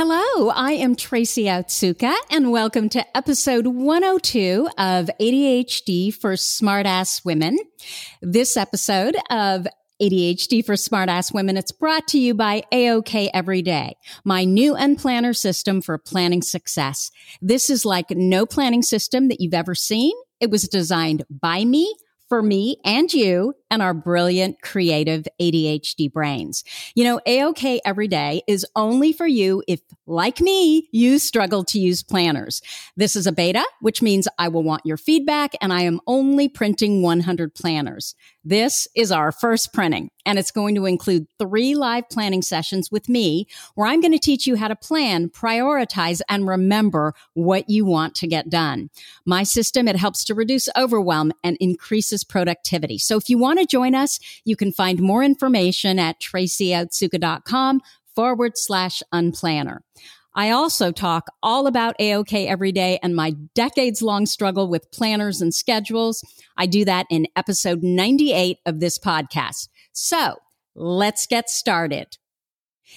Hello, I am Tracy Otsuka, and welcome to episode 102 of ADHD for Smartass Women. This episode of ADHD for Smartass Women, it's brought to you by AOK Every Day, my new Unplanner system for planning success. This is like no planning system that you've ever seen. It was designed by me for me and you and our brilliant, creative ADHD brains. You know, AOK every day is only for you if, like me, you struggle to use planners. This is a beta, which means I will want your feedback and I am only printing 100 planners. This is our first printing and it's going to include three live planning sessions with me where I'm going to teach you how to plan, prioritize, and remember what you want to get done. My system, it helps to reduce overwhelm and increases productivity. So if you want to join us, you can find more information at tracyotsuka.com forward slash unplanner. I also talk all about AOK every day and my decades long struggle with planners and schedules. I do that in episode 98 of this podcast. So let's get started.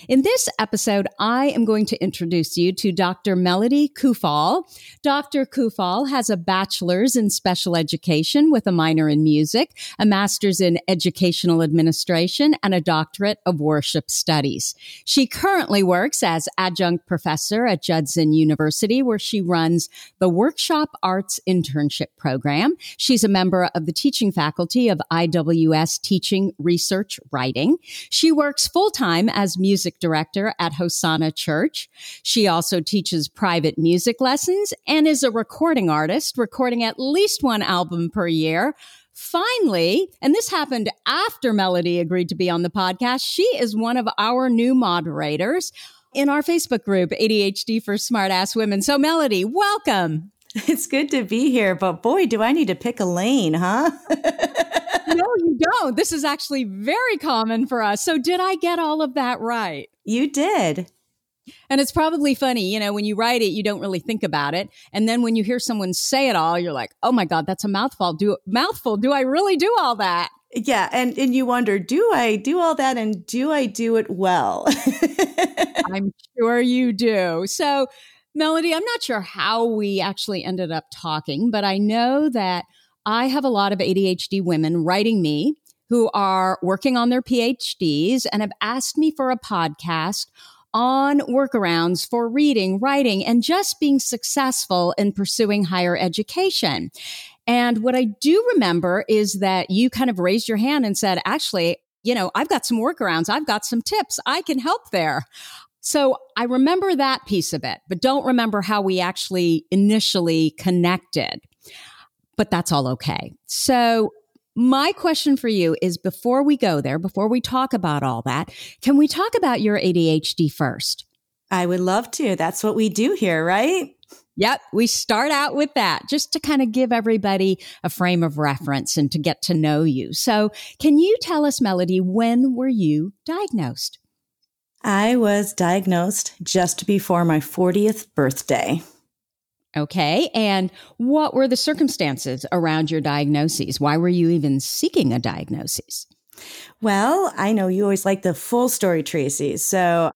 In this episode, I am going to introduce you to Dr. Melody Kufal. Dr. Kufal has a bachelor's in special education with a minor in music, a master's in educational administration, and a doctorate of worship studies. She currently works as adjunct professor at Judson University, where she runs the Worship Arts Internship Program. She's a member of the teaching faculty of IWS Teaching Research Writing. She works full time as music music director at Hosanna Church. She also teaches private music lessons and is a recording artist, recording at least one album per year. Finally, and this happened after Melody agreed to be on the podcast, she is one of our new moderators in our Facebook group, ADHD for Smartass Women. So, Melody, welcome. It's good to be here, but boy, do I need to pick a lane, huh? no, you don't. This is actually very common for us. So, did I get all of that right? You did. And it's probably funny, you know, when you write it, you don't really think about it. And then when you hear someone say it all, you're like, oh my God, that's a mouthful. Do mouthful. Do I really do all that? Yeah. And, and you wonder, do I do all that and do I do it well? I'm sure you do. So, Melody, I'm not sure how we actually ended up talking, but I know that I have a lot of ADHD women writing me who are working on their PhDs and have asked me for a podcast on workarounds for reading, writing, and just being successful in pursuing higher education. And what I do remember is that you kind of raised your hand and said, actually, you know, I've got some workarounds. I've got some tips. I can help there. So I remember that piece of it, but don't remember how we actually initially connected but that's all okay. So my question for you is before we go there, before we talk about all that, can we talk about your ADHD first? I would love to. That's what we do here, right? Yep, we start out with that just to kind of give everybody a frame of reference and to get to know you. So, can you tell us, Melody, when were you diagnosed? I was diagnosed just before my 40th birthday. Okay. And what were the circumstances around your diagnoses? Why were you even seeking a diagnosis? Well, I know you always like the full story, Tracy. So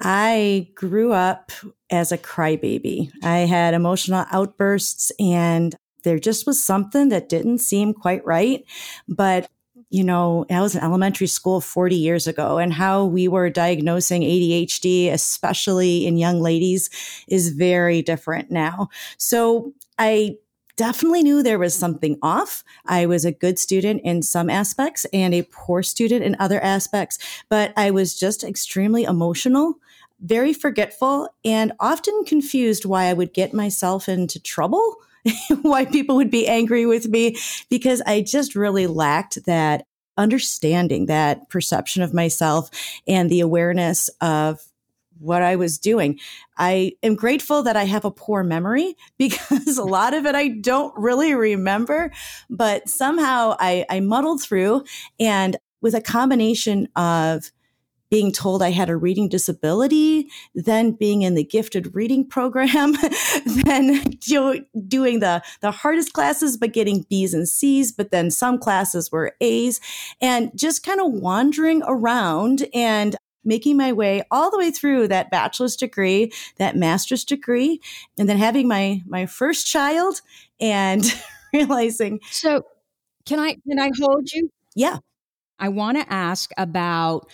I grew up as a crybaby. I had emotional outbursts and there just was something that didn't seem quite right. But you know, I was in elementary school 40 years ago and how we were diagnosing ADHD, especially in young ladies, is very different now. So I definitely knew there was something off. I was a good student in some aspects and a poor student in other aspects, but I was just extremely emotional, very forgetful, and often confused why I would get myself into trouble. why people would be angry with me because I just really lacked that understanding, that perception of myself and the awareness of what I was doing. I am grateful that I have a poor memory because a lot of it I don't really remember, but somehow I, I muddled through and with a combination of being told I had a reading disability, then being in the gifted reading program, then do, doing the, the hardest classes, but getting B's and C's, but then some classes were A's and just kind of wandering around and making my way all the way through that bachelor's degree, that master's degree, and then having my my first child and realizing So, can I can I hold you? Yeah. I want to ask about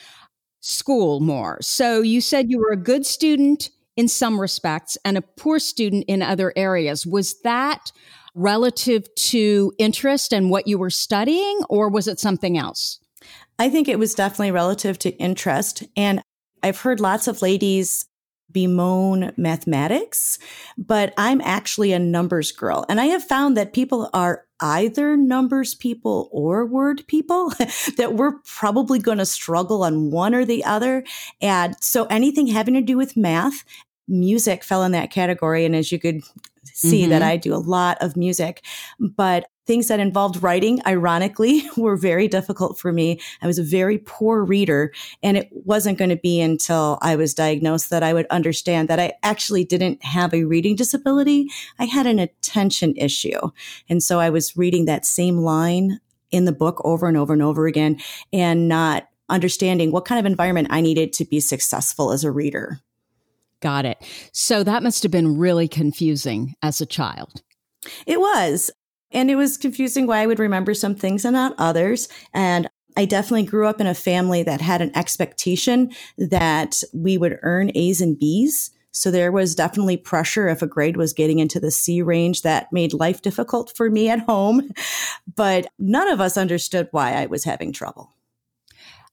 school more. So, you said you were a good student in some respects and a poor student in other areas. Was that relative to interest and what you were studying or was it something else? I think it was definitely relative to interest. And I've heard lots of ladies bemoan mathematics, but I'm actually a numbers girl. And I have found that people are either numbers people or word people, that we're probably going to struggle on one or the other. And so anything having to do with math, music fell in that category. And as you could see mm-hmm. that I do a lot of music, but things that involved writing, ironically, were very difficult for me. I was a very poor reader, and it wasn't going to be until I was diagnosed that I would understand that I actually didn't have a reading disability. I had an attention issue. And so I was reading that same line in the book over and over and over again and not understanding what kind of environment I needed to be successful as a reader. Got it. So that must have been really confusing as a child. It was. And it was confusing why I would remember some things and not others. And I definitely grew up in a family that had an expectation that we would earn A's and B's. So there was definitely pressure if a grade was getting into the C range that made life difficult for me at home. But none of us understood why I was having trouble.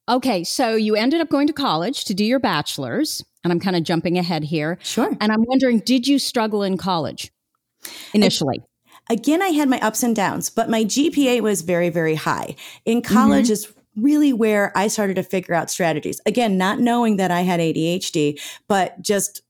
Okay, so you ended up going to college to do your bachelor's, and I'm kind of jumping ahead here. Sure. And I'm wondering, did you struggle in college initially? I- Again, I had my ups and downs, but my GPA was very, very high. In college mm-hmm. is really where I started to figure out strategies. Again, not knowing that I had ADHD, but just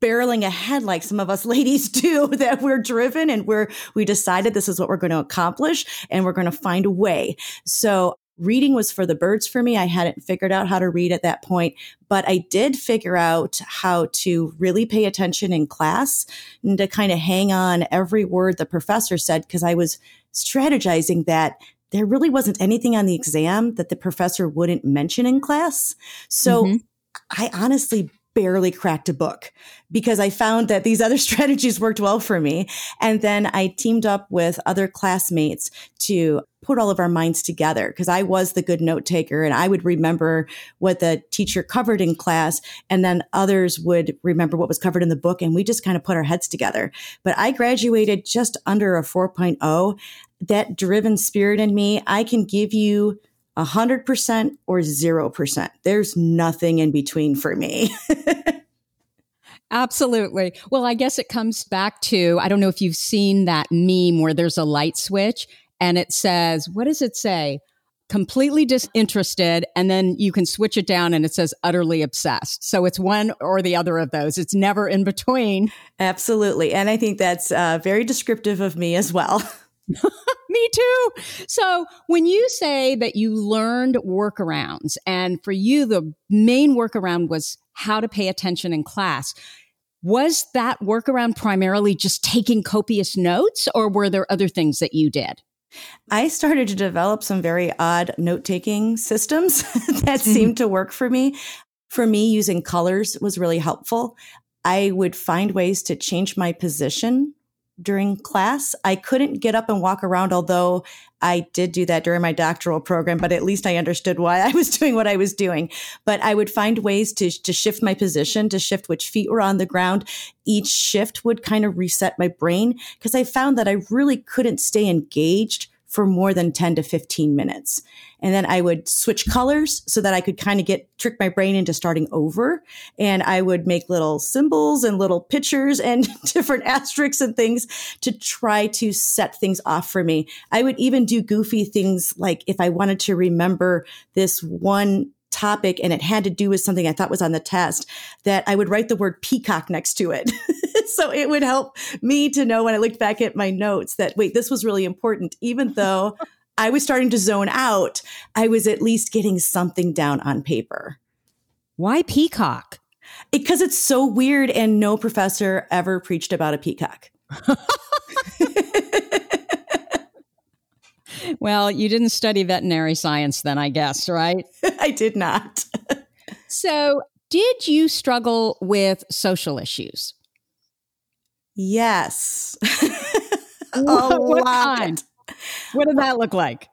barreling ahead like some of us ladies do that we're driven and we're we decided this is what we're going to accomplish and we're going to find a way so reading was for the birds for me. I hadn't figured out how to read at that point, but I did figure out how to really pay attention in class and to kind of hang on every word the professor said because I was strategizing that there really wasn't anything on the exam that the professor wouldn't mention in class. So mm-hmm. I honestly barely cracked a book because I found that these other strategies worked well for me. And then I teamed up with other classmates to put all of our minds together because I was the good note taker and I would remember what the teacher covered in class and then others would remember what was covered in the book and we just kind of put our heads together. But I graduated just under a 4.0. That driven spirit in me, I can give you 100% or 0%. There's nothing in between for me. Absolutely. Well, I guess it comes back to I don't know if you've seen that meme where there's a light switch and it says, what does it say? completely disinterested and then you can switch it down and it says utterly obsessed. So it's one or the other of those. It's never in between. Absolutely. And I think that's uh, very descriptive of me as well. me too. So when you say that you learned workarounds and for you, the main workaround was how to pay attention in class. Was that workaround primarily just taking copious notes or were there other things that you did? I started to develop some very odd note taking systems that mm-hmm. seemed to work for me. For me, using colors was really helpful. I would find ways to change my position during class. I couldn't get up and walk around, although I did do that during my doctoral program, but at least I understood why I was doing what I was doing. But I would find ways to, to shift my position, to shift which feet were on the ground. Each shift would kind of reset my brain because I found that I really couldn't stay engaged for more than 10 to 15 minutes. And then I would switch colors so that I could kind of get trick my brain into starting over. And I would make little symbols and little pictures and different asterisks and things to try to set things off for me. I would even do goofy things like if I wanted to remember this one topic and it had to do with something I thought was on the test, that I would write the word peacock next to it. so it would help me to know when I looked back at my notes that, wait, this was really important. Even though I was starting to zone out, I was at least getting something down on paper. Why peacock? Because it, it's so weird and no professor ever preached about a peacock. well, you didn't study veterinary science then, I guess, right? I did not. so, did you struggle with social issues? Yes. what, what kind? What did that look like?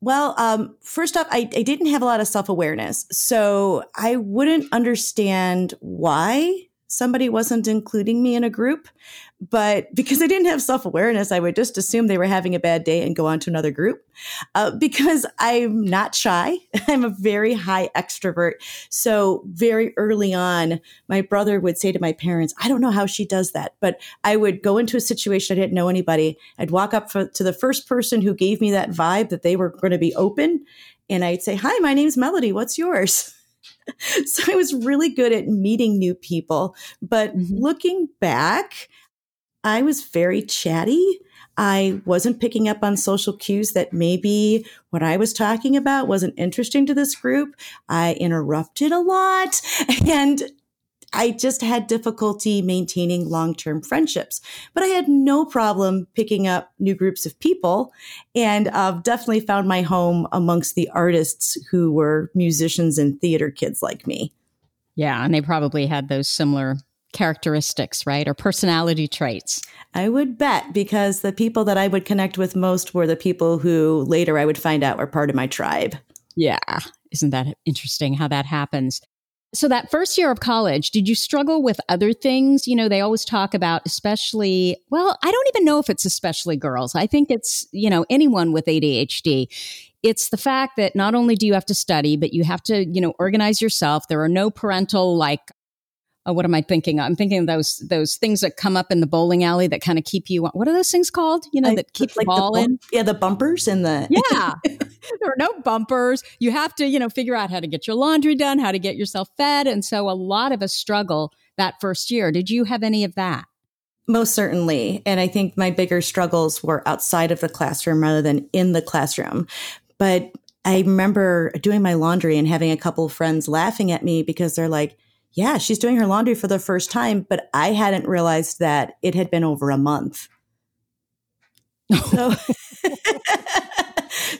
Well, um, first off, I, I didn't have a lot of self awareness. So I wouldn't understand why somebody wasn't including me in a group. But because I didn't have self awareness, I would just assume they were having a bad day and go on to another group. Uh, because I'm not shy, I'm a very high extrovert. So, very early on, my brother would say to my parents, I don't know how she does that, but I would go into a situation I didn't know anybody. I'd walk up for, to the first person who gave me that vibe that they were going to be open. And I'd say, Hi, my name's Melody. What's yours? so I was really good at meeting new people. But mm-hmm. looking back, I was very chatty. I wasn't picking up on social cues that maybe what I was talking about wasn't interesting to this group. I interrupted a lot and I just had difficulty maintaining long term friendships. But I had no problem picking up new groups of people and I've definitely found my home amongst the artists who were musicians and theater kids like me. Yeah, and they probably had those similar characteristics, right? Or personality traits? I would bet because the people that I would connect with most were the people who later I would find out were part of my tribe. Yeah. Isn't that interesting how that happens? So, that first year of college, did you struggle with other things? You know, they always talk about, especially, well, I don't even know if it's especially girls. I think it's, you know, anyone with ADHD. It's the fact that not only do you have to study, but you have to, you know, organize yourself. There are no parental like oh, what am I thinking? I'm thinking of those those things that come up in the bowling alley that kind of keep you. What are those things called? You know, I, that keep like the ball in. Yeah, the bumpers and the yeah. there are no bumpers. You have to, you know, figure out how to get your laundry done, how to get yourself fed, and so a lot of us struggle that first year. Did you have any of that? Most certainly. And I think my bigger struggles were outside of the classroom rather than in the classroom. But I remember doing my laundry and having a couple of friends laughing at me because they're like, yeah, she's doing her laundry for the first time, but I hadn't realized that it had been over a month. So,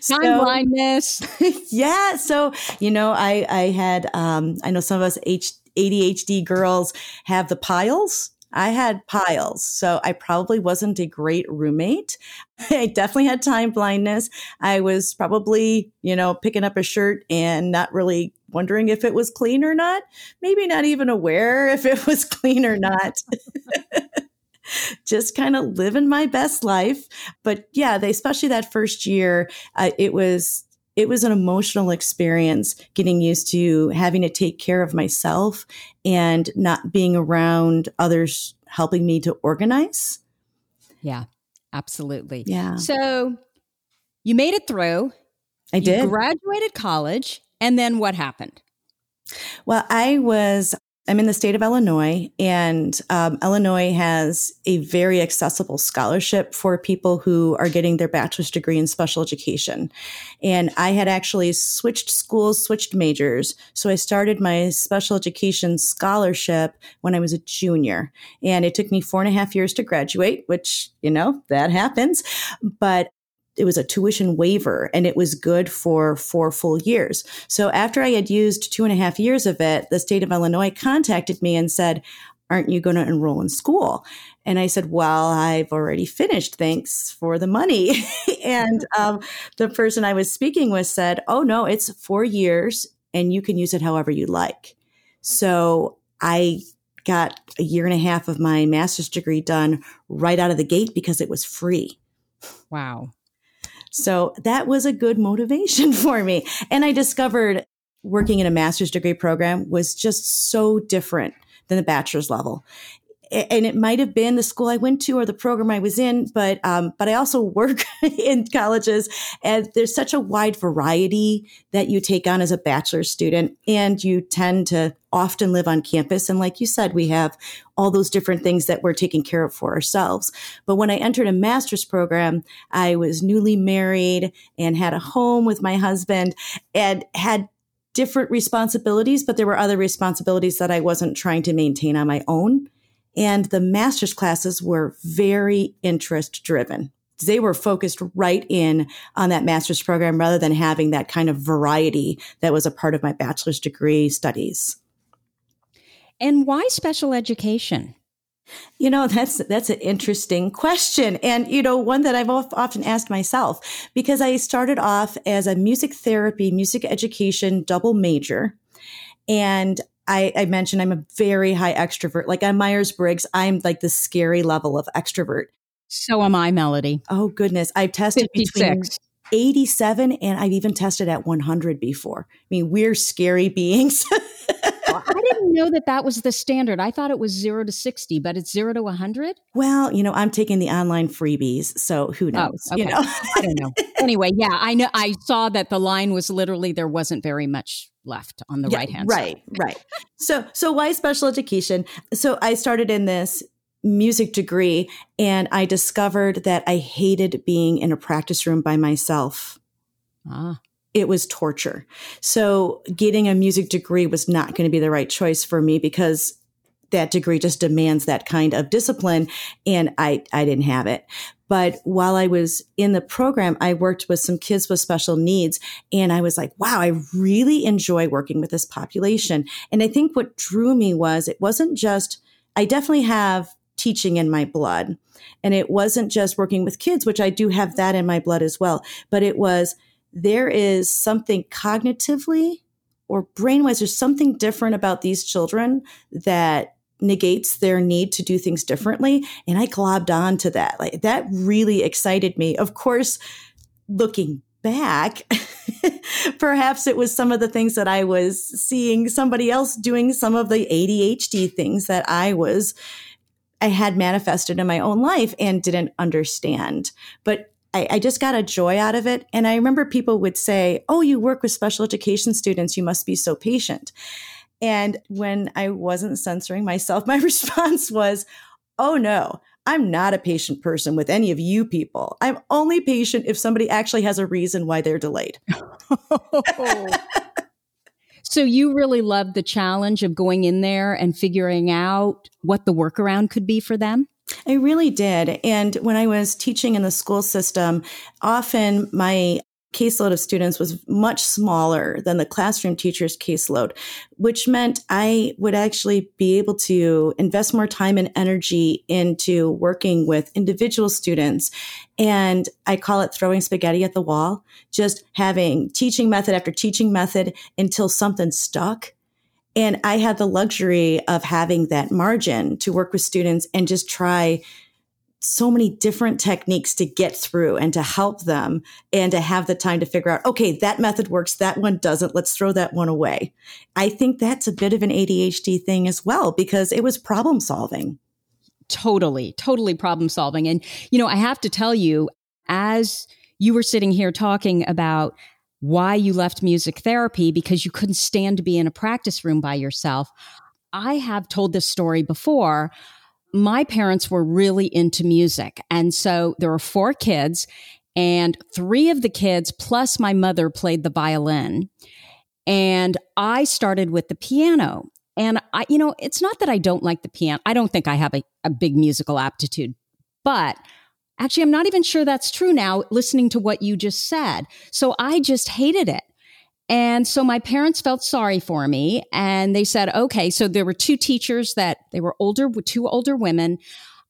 so time blindness. yeah. So, you know, I, I had, um, I know some of us H, ADHD girls have the piles I had piles, so I probably wasn't a great roommate. I definitely had time blindness. I was probably, you know, picking up a shirt and not really wondering if it was clean or not. Maybe not even aware if it was clean or not. Just kind of living my best life. But yeah, they, especially that first year, uh, it was it was an emotional experience getting used to having to take care of myself and not being around others helping me to organize. Yeah, absolutely. Yeah. So you made it through. I did. Graduated college, and then what happened? Well, I was I'm in the state of Illinois, and um, Illinois has a very accessible scholarship for people who are getting their bachelor's degree in special education. And I had actually switched schools, switched majors. So I started my special education scholarship when I was a junior. And it took me four and a half years to graduate, which, you know, that happens. But it was a tuition waiver and it was good for four full years. So after I had used two and a half years of it, the state of Illinois contacted me and said, aren't you going to enroll in school? And I said, well, I've already finished. Thanks for the money. and um, the person I was speaking with said, oh, no, it's four years and you can use it however you like. So I got a year and a half of my master's degree done right out of the gate because it was free. Wow. So that was a good motivation for me. And I discovered working in a master's degree program was just so different than the bachelor's level and it might have been the school I went to or the program I was in, but um, but I also work in colleges, and there's such a wide variety that you take on as a bachelor's student, and you tend to often live on campus. And like you said, we have all those different things that we're taking care of for ourselves. But when I entered a master's program, I was newly married and had a home with my husband, and had different responsibilities, but there were other responsibilities that I wasn't trying to maintain on my own. And the master's classes were very interest driven. They were focused right in on that master's program rather than having that kind of variety that was a part of my bachelor's degree studies. And why special education? You know, that's that's an interesting question, and you know, one that I've often asked myself because I started off as a music therapy, music education double major, and I, I, mentioned I'm a very high extrovert. Like on Myers Briggs, I'm like the scary level of extrovert. So am I, Melody. Oh goodness, I've tested 56. between 87 and I've even tested at 100 before. I mean, we're scary beings. I didn't know that that was the standard. I thought it was zero to 60, but it's zero to 100. Well, you know, I'm taking the online freebies. So who oh, knows? Oh, okay. You know, I don't know. Anyway, yeah, I know. I saw that the line was literally there wasn't very much left on the yeah, right hand right, side. Right, right. So, so why special education? So I started in this music degree and I discovered that I hated being in a practice room by myself. Ah. It was torture. So getting a music degree was not going to be the right choice for me because that degree just demands that kind of discipline and I I didn't have it. But while I was in the program, I worked with some kids with special needs and I was like, wow, I really enjoy working with this population. And I think what drew me was it wasn't just I definitely have teaching in my blood. And it wasn't just working with kids, which I do have that in my blood as well, but it was there is something cognitively or brainwise, there's something different about these children that negates their need to do things differently. And I globbed on to that. Like that really excited me. Of course, looking back, perhaps it was some of the things that I was seeing somebody else doing some of the ADHD things that I was I had manifested in my own life and didn't understand. But I, I, just got a joy out of it. And I remember people would say, Oh, you work with special education students. You must be so patient. And when I wasn't censoring myself, my response was, Oh, no, I'm not a patient person with any of you people. I'm only patient if somebody actually has a reason why they're delayed. so you really loved the challenge of going in there and figuring out what the workaround could be for them? I really did. And when I was teaching in the school system, often my caseload of students was much smaller than the classroom teacher's caseload, which meant I would actually be able to invest more time and energy into working with individual students. And I call it throwing spaghetti at the wall, just having teaching method after teaching method until something stuck. And I had the luxury of having that margin to work with students and just try so many different techniques to get through and to help them and to have the time to figure out, okay, that method works, that one doesn't, let's throw that one away. I think that's a bit of an ADHD thing as well because it was problem solving. Totally, totally problem solving. And, you know, I have to tell you, as you were sitting here talking about why you left music therapy because you couldn't stand to be in a practice room by yourself. I have told this story before. My parents were really into music. And so there were four kids, and three of the kids, plus my mother, played the violin. And I started with the piano. And I, you know, it's not that I don't like the piano. I don't think I have a, a big musical aptitude, but actually, I'm not even sure that's true now, listening to what you just said. So I just hated it. And so my parents felt sorry for me and they said, okay, so there were two teachers that they were older, two older women,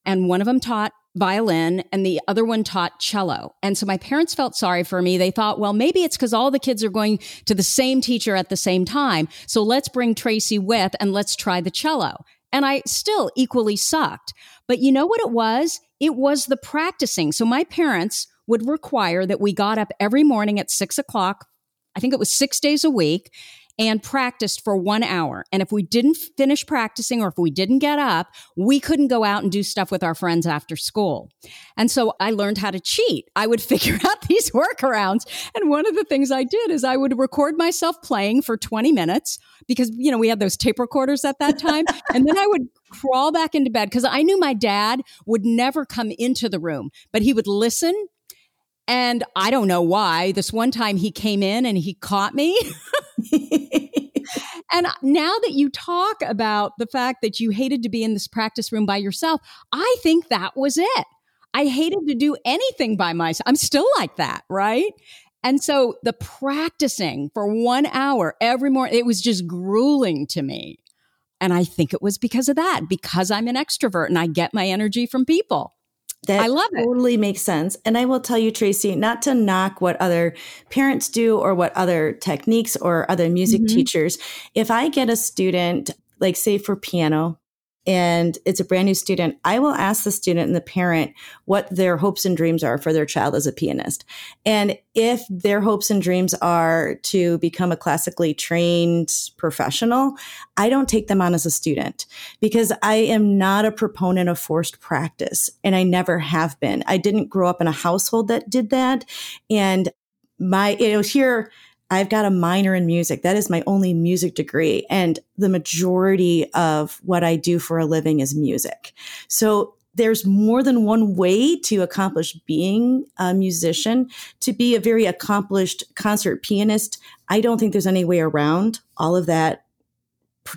and one of them taught violin and the other one taught cello. And so my parents felt sorry for me. They thought, well, maybe it's because all the kids are going to the same teacher at the same time. So let's bring Tracy with and let's try the cello. And I still equally sucked. But you know what it was? It was the practicing. So my parents would require that we got up every morning at six o'clock. I think it was six days a week and practiced for one hour. And if we didn't finish practicing or if we didn't get up, we couldn't go out and do stuff with our friends after school. And so I learned how to cheat. I would figure out these workarounds. And one of the things I did is I would record myself playing for 20 minutes because, you know, we had those tape recorders at that time. and then I would crawl back into bed because I knew my dad would never come into the room, but he would listen and I don't know why. This one time he came in and he caught me. and now that you talk about the fact that you hated to be in this practice room by yourself, I think that was it. I hated to do anything by myself. I'm still like that, right? And so the practicing for one hour every morning, it was just grueling to me. And I think it was because of that, because I'm an extrovert and I get my energy from people. That I love it. totally makes sense. And I will tell you, Tracy, not to knock what other parents do or what other techniques or other music mm-hmm. teachers. If I get a student, like say for piano, and it's a brand new student, I will ask the student and the parent what their hopes and dreams are for their child as a pianist. And if their hopes and dreams are to become a classically trained professional, I don't take them on as a student because I am not a proponent of forced practice and I never have been. I didn't grow up in a household that did that. And my, you know, here, I've got a minor in music. That is my only music degree. And the majority of what I do for a living is music. So there's more than one way to accomplish being a musician. To be a very accomplished concert pianist, I don't think there's any way around all of that,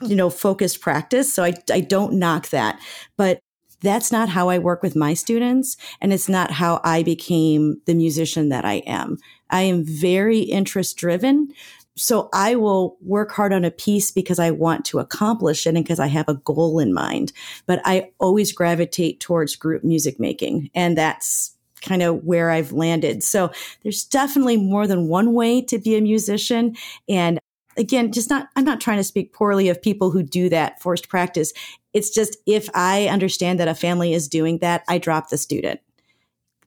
you know, focused practice. So I, I don't knock that. But that's not how I work with my students. And it's not how I became the musician that I am. I am very interest driven. So I will work hard on a piece because I want to accomplish it and because I have a goal in mind. But I always gravitate towards group music making. And that's kind of where I've landed. So there's definitely more than one way to be a musician. And again, just not, I'm not trying to speak poorly of people who do that forced practice. It's just if I understand that a family is doing that, I drop the student.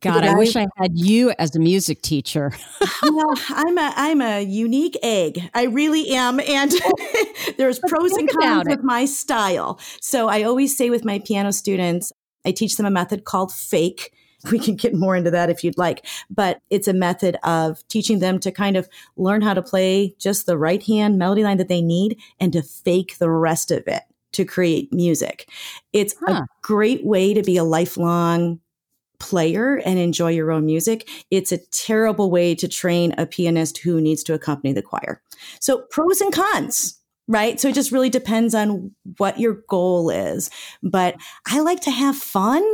God, I, I, wish I had you as a music teacher. well, I'm a I'm a unique egg. I really am, and there's pros and cons with my style. So I always say with my piano students, I teach them a method called fake. We can get more into that if you'd like, but it's a method of teaching them to kind of learn how to play just the right hand melody line that they need and to fake the rest of it to create music. It's huh. a great way to be a lifelong player and enjoy your own music. It's a terrible way to train a pianist who needs to accompany the choir. So pros and cons. Right. So it just really depends on what your goal is. But I like to have fun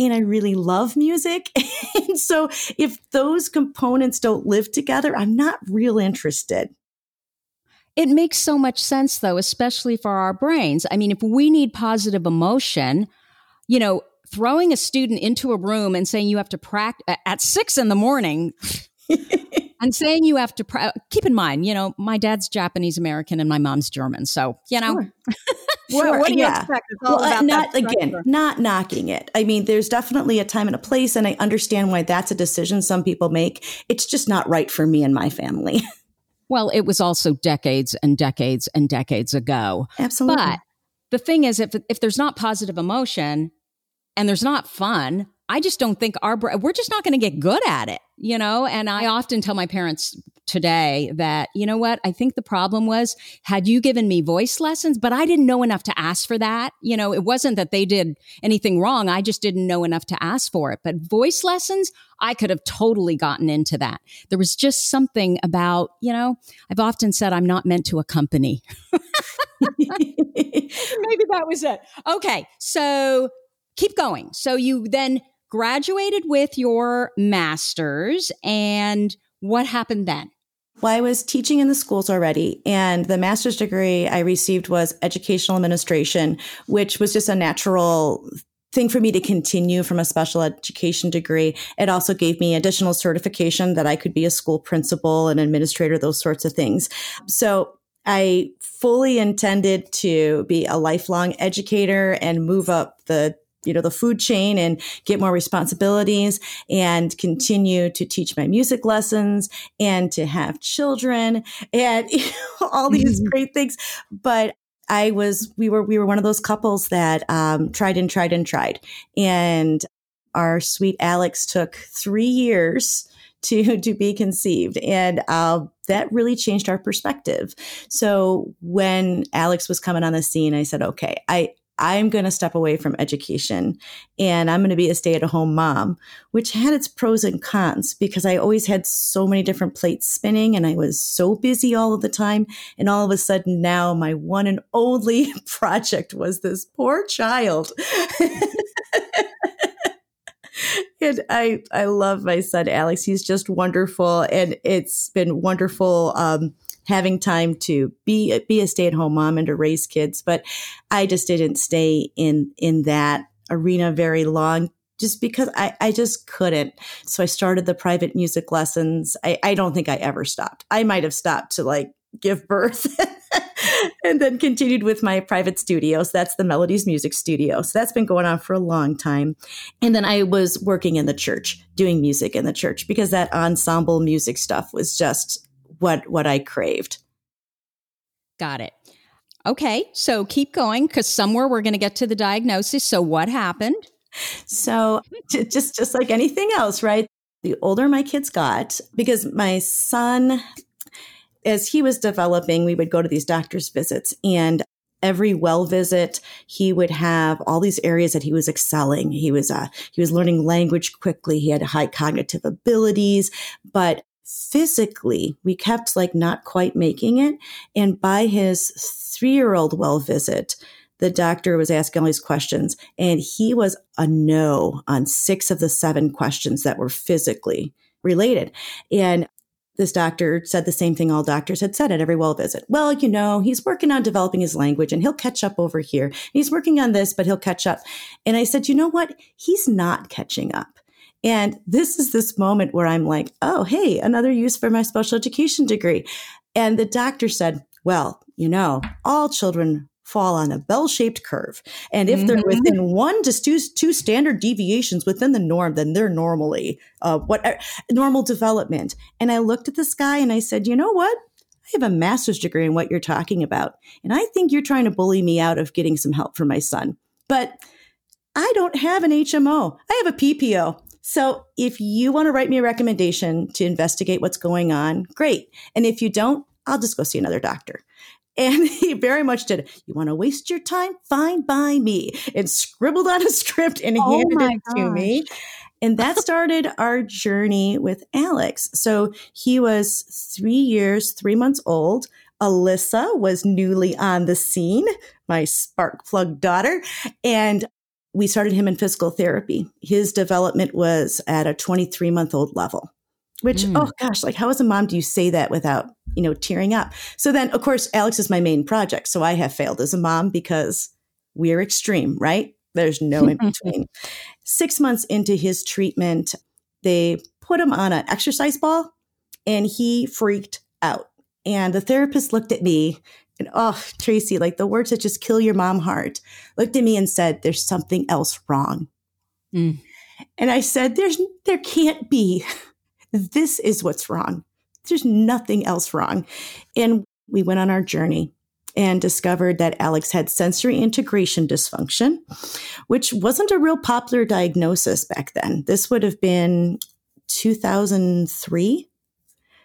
and I really love music. and so if those components don't live together, I'm not real interested. It makes so much sense, though, especially for our brains. I mean, if we need positive emotion, you know, throwing a student into a room and saying you have to practice at six in the morning and saying you have to pra- keep in mind, you know, my dad's Japanese American and my mom's German. So, you know, sure. what, what, do you yeah. expect? well, uh, not again, not knocking it. I mean, there's definitely a time and a place, and I understand why that's a decision some people make. It's just not right for me and my family. Well, it was also decades and decades and decades ago. Absolutely. But the thing is, if if there's not positive emotion, and there's not fun, I just don't think our we're just not going to get good at it, you know. And I often tell my parents today that, you know what? I think the problem was had you given me voice lessons, but I didn't know enough to ask for that. You know, it wasn't that they did anything wrong. I just didn't know enough to ask for it. But voice lessons, I could have totally gotten into that. There was just something about, you know, I've often said I'm not meant to accompany. Maybe that was it. Okay. So keep going. So you then graduated with your master's and what happened then? Well, I was teaching in the schools already, and the master's degree I received was educational administration, which was just a natural thing for me to continue from a special education degree. It also gave me additional certification that I could be a school principal and administrator, those sorts of things. So I fully intended to be a lifelong educator and move up the you know the food chain and get more responsibilities and continue to teach my music lessons and to have children and you know, all these mm-hmm. great things. But i was we were we were one of those couples that um, tried and tried and tried. And our sweet alex took three years to to be conceived. And uh, that really changed our perspective. So when alex was coming on the scene i said okay i I'm going to step away from education and I'm going to be a stay at home mom, which had its pros and cons because I always had so many different plates spinning and I was so busy all of the time. And all of a sudden now my one and only project was this poor child. and I, I love my son, Alex. He's just wonderful. And it's been wonderful. Um, having time to be be a stay at home mom and to raise kids. But I just didn't stay in in that arena very long just because I, I just couldn't. So I started the private music lessons. I, I don't think I ever stopped. I might have stopped to like give birth and then continued with my private studio. So that's the Melodies Music Studio. So that's been going on for a long time. And then I was working in the church, doing music in the church because that ensemble music stuff was just what what I craved. Got it. Okay, so keep going because somewhere we're going to get to the diagnosis. So what happened? So just just like anything else, right? The older my kids got, because my son, as he was developing, we would go to these doctor's visits, and every well visit, he would have all these areas that he was excelling. He was uh, he was learning language quickly. He had high cognitive abilities, but physically, we kept like not quite making it. And by his three year old well visit, the doctor was asking all these questions and he was a no on six of the seven questions that were physically related. And this doctor said the same thing all doctors had said at every well visit. Well, you know, he's working on developing his language and he'll catch up over here. He's working on this, but he'll catch up. And I said, you know what? He's not catching up. And this is this moment where I'm like, oh, hey, another use for my special education degree. And the doctor said, well, you know, all children fall on a bell shaped curve. And if they're mm-hmm. within one to two, two standard deviations within the norm, then they're normally uh, what uh, normal development. And I looked at this guy and I said, you know what? I have a master's degree in what you're talking about. And I think you're trying to bully me out of getting some help for my son. But I don't have an HMO. I have a PPO. So if you want to write me a recommendation to investigate what's going on, great. And if you don't, I'll just go see another doctor. And he very much did. You want to waste your time? Fine by me. And scribbled on a script and oh handed it gosh. to me. And that started our journey with Alex. So he was three years, three months old. Alyssa was newly on the scene, my spark plug daughter. And we started him in physical therapy. His development was at a 23 month old level, which, mm. oh gosh, like how as a mom do you say that without, you know, tearing up? So then, of course, Alex is my main project. So I have failed as a mom because we're extreme, right? There's no in between. Six months into his treatment, they put him on an exercise ball and he freaked out. And the therapist looked at me and oh, Tracy, like the words that just kill your mom heart, looked at me and said, There's something else wrong. Mm. And I said, There's there can't be. This is what's wrong. There's nothing else wrong. And we went on our journey and discovered that Alex had sensory integration dysfunction, which wasn't a real popular diagnosis back then. This would have been 2003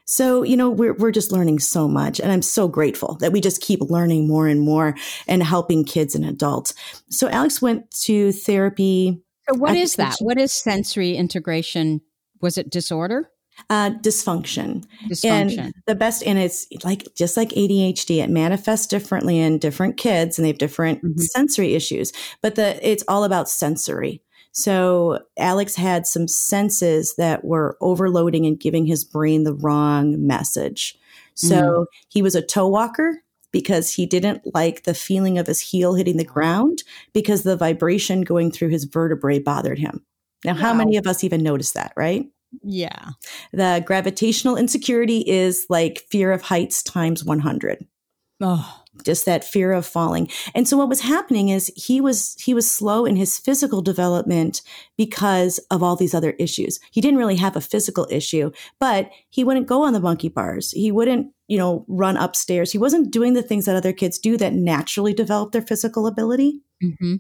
So, you know, we're, we're just learning so much. And I'm so grateful that we just keep learning more and more and helping kids and adults. So, Alex went to therapy. So, what is that? What is sensory integration? Was it disorder? Uh, dysfunction. Dysfunction. And the best, and it's like just like ADHD, it manifests differently in different kids, and they have different mm-hmm. sensory issues. But the it's all about sensory. So Alex had some senses that were overloading and giving his brain the wrong message. So mm. he was a toe walker because he didn't like the feeling of his heel hitting the ground because the vibration going through his vertebrae bothered him. Now, wow. how many of us even notice that, right? Yeah. The gravitational insecurity is like fear of heights times 100. Oh just that fear of falling. And so what was happening is he was he was slow in his physical development because of all these other issues. He didn't really have a physical issue, but he wouldn't go on the monkey bars. He wouldn't, you know, run upstairs. He wasn't doing the things that other kids do that naturally develop their physical ability. Mm-hmm.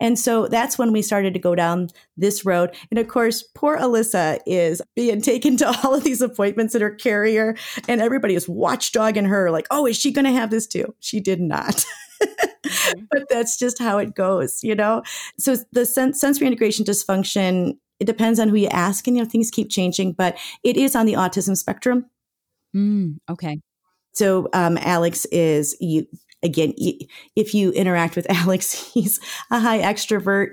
And so that's when we started to go down this road. And of course, poor Alyssa is being taken to all of these appointments in her carrier, and everybody is watchdogging her, like, oh, is she going to have this too? She did not. mm-hmm. But that's just how it goes, you know? So the sen- sensory integration dysfunction, it depends on who you ask, and, you know, things keep changing, but it is on the autism spectrum. Mm, okay. So um, Alex is you again, if you interact with Alex, he's a high extrovert.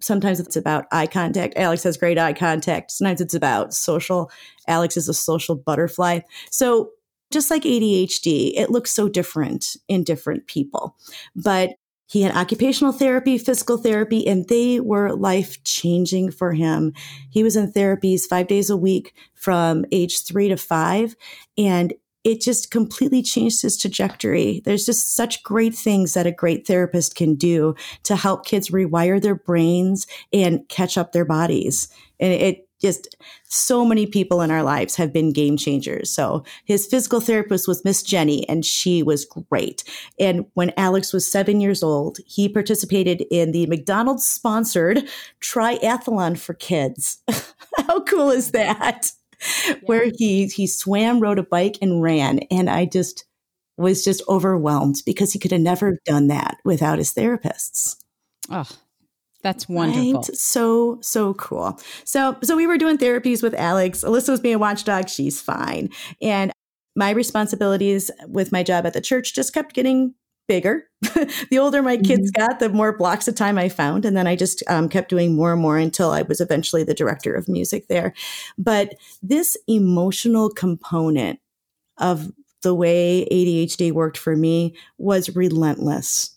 Sometimes it's about eye contact. Alex has great eye contact. Sometimes it's about social. Alex is a social butterfly. So just like ADHD, it looks so different in different people. But he had occupational therapy, physical therapy, and they were life changing for him. He was in therapies five days a week from age three to five. And it just completely changed his trajectory. There's just such great things that a great therapist can do to help kids rewire their brains and catch up their bodies. And it just so many people in our lives have been game changers. So his physical therapist was Miss Jenny, and she was great. And when Alex was seven years old, he participated in the McDonald's sponsored triathlon for kids. How cool is that? yeah. where he he swam, rode a bike, and ran. And I just was just overwhelmed because he could have never done that without his therapists. Oh, that's wonderful. Right? So, so cool. So, so we were doing therapies with Alex. Alyssa was being a watchdog. She's fine. And my responsibilities with my job at the church just kept getting bigger. the older my kids mm-hmm. got, the more blocks of time I found. And then I just um, kept doing more and more until I was eventually the director of music there. But this emotional component of the way ADHD worked for me was relentless.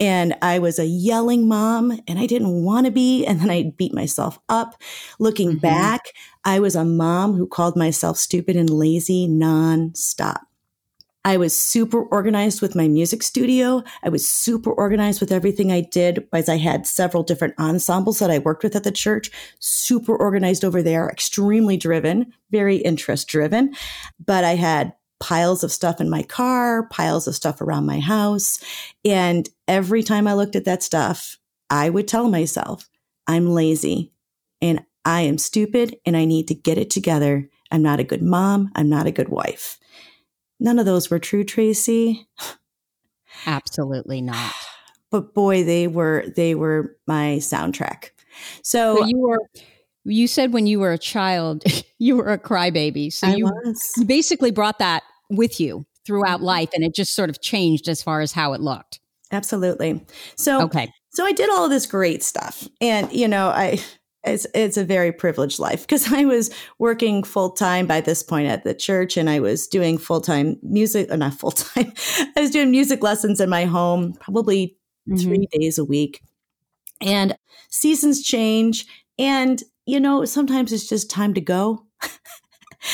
And I was a yelling mom and I didn't want to be. And then I beat myself up. Looking mm-hmm. back, I was a mom who called myself stupid and lazy nonstop. I was super organized with my music studio. I was super organized with everything I did as I had several different ensembles that I worked with at the church. Super organized over there, extremely driven, very interest driven. But I had piles of stuff in my car, piles of stuff around my house. And every time I looked at that stuff, I would tell myself, I'm lazy and I am stupid and I need to get it together. I'm not a good mom. I'm not a good wife. None of those were true, Tracy. Absolutely not. But boy, they were they were my soundtrack. So, so you were you said when you were a child you were a crybaby. So I you, was. you basically brought that with you throughout mm-hmm. life and it just sort of changed as far as how it looked. Absolutely. So Okay. So I did all of this great stuff. And you know, I it's it's a very privileged life because I was working full time by this point at the church, and I was doing full time music, or not full time. I was doing music lessons in my home, probably mm-hmm. three days a week. And seasons change, and you know sometimes it's just time to go.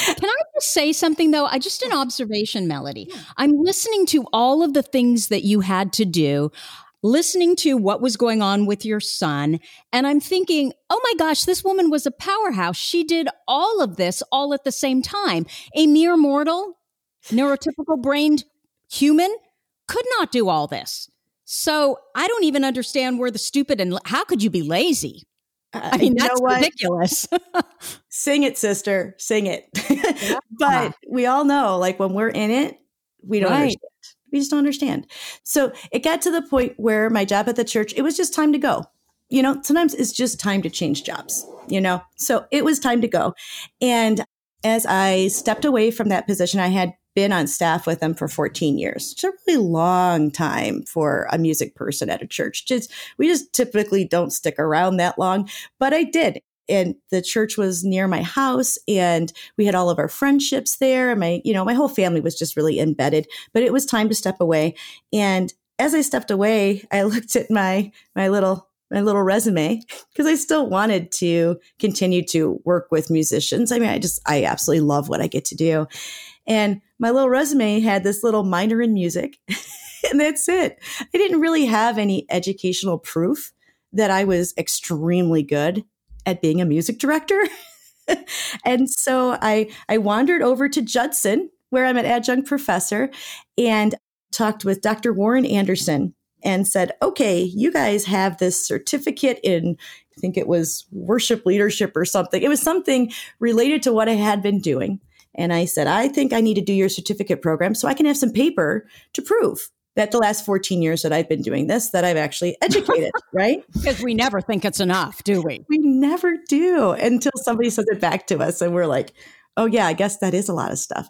Can I just say something though? I just an observation, Melody. I'm listening to all of the things that you had to do listening to what was going on with your son. And I'm thinking, oh my gosh, this woman was a powerhouse. She did all of this all at the same time. A mere mortal, neurotypical brained human could not do all this. So I don't even understand where the stupid and how could you be lazy? Uh, I mean, that's ridiculous. Sing it, sister. Sing it. Yeah. but we all know, like, when we're in it, we don't right. understand. We just don't understand. So it got to the point where my job at the church, it was just time to go. You know, sometimes it's just time to change jobs, you know? So it was time to go. And as I stepped away from that position, I had been on staff with them for 14 years. It's a really long time for a music person at a church. Just we just typically don't stick around that long, but I did. And the church was near my house and we had all of our friendships there. And my, you know, my whole family was just really embedded, but it was time to step away. And as I stepped away, I looked at my, my little my little resume because I still wanted to continue to work with musicians. I mean, I just, I absolutely love what I get to do. And my little resume had this little minor in music, and that's it. I didn't really have any educational proof that I was extremely good at being a music director. and so I I wandered over to Judson, where I'm an adjunct professor, and talked with Dr. Warren Anderson and said, "Okay, you guys have this certificate in I think it was worship leadership or something. It was something related to what I had been doing." And I said, I think I need to do your certificate program so I can have some paper to prove that the last 14 years that I've been doing this, that I've actually educated, right? Because we never think it's enough, do we? We never do until somebody says it back to us and we're like, oh, yeah, I guess that is a lot of stuff.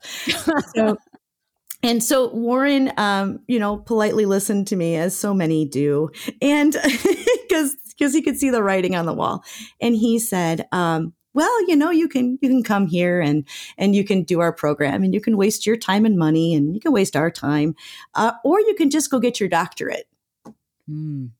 so, and so Warren, um, you know, politely listened to me as so many do. And because because he could see the writing on the wall. And he said, um, well, you know, you can you can come here and and you can do our program and you can waste your time and money and you can waste our time, uh, or you can just go get your doctorate. Mm.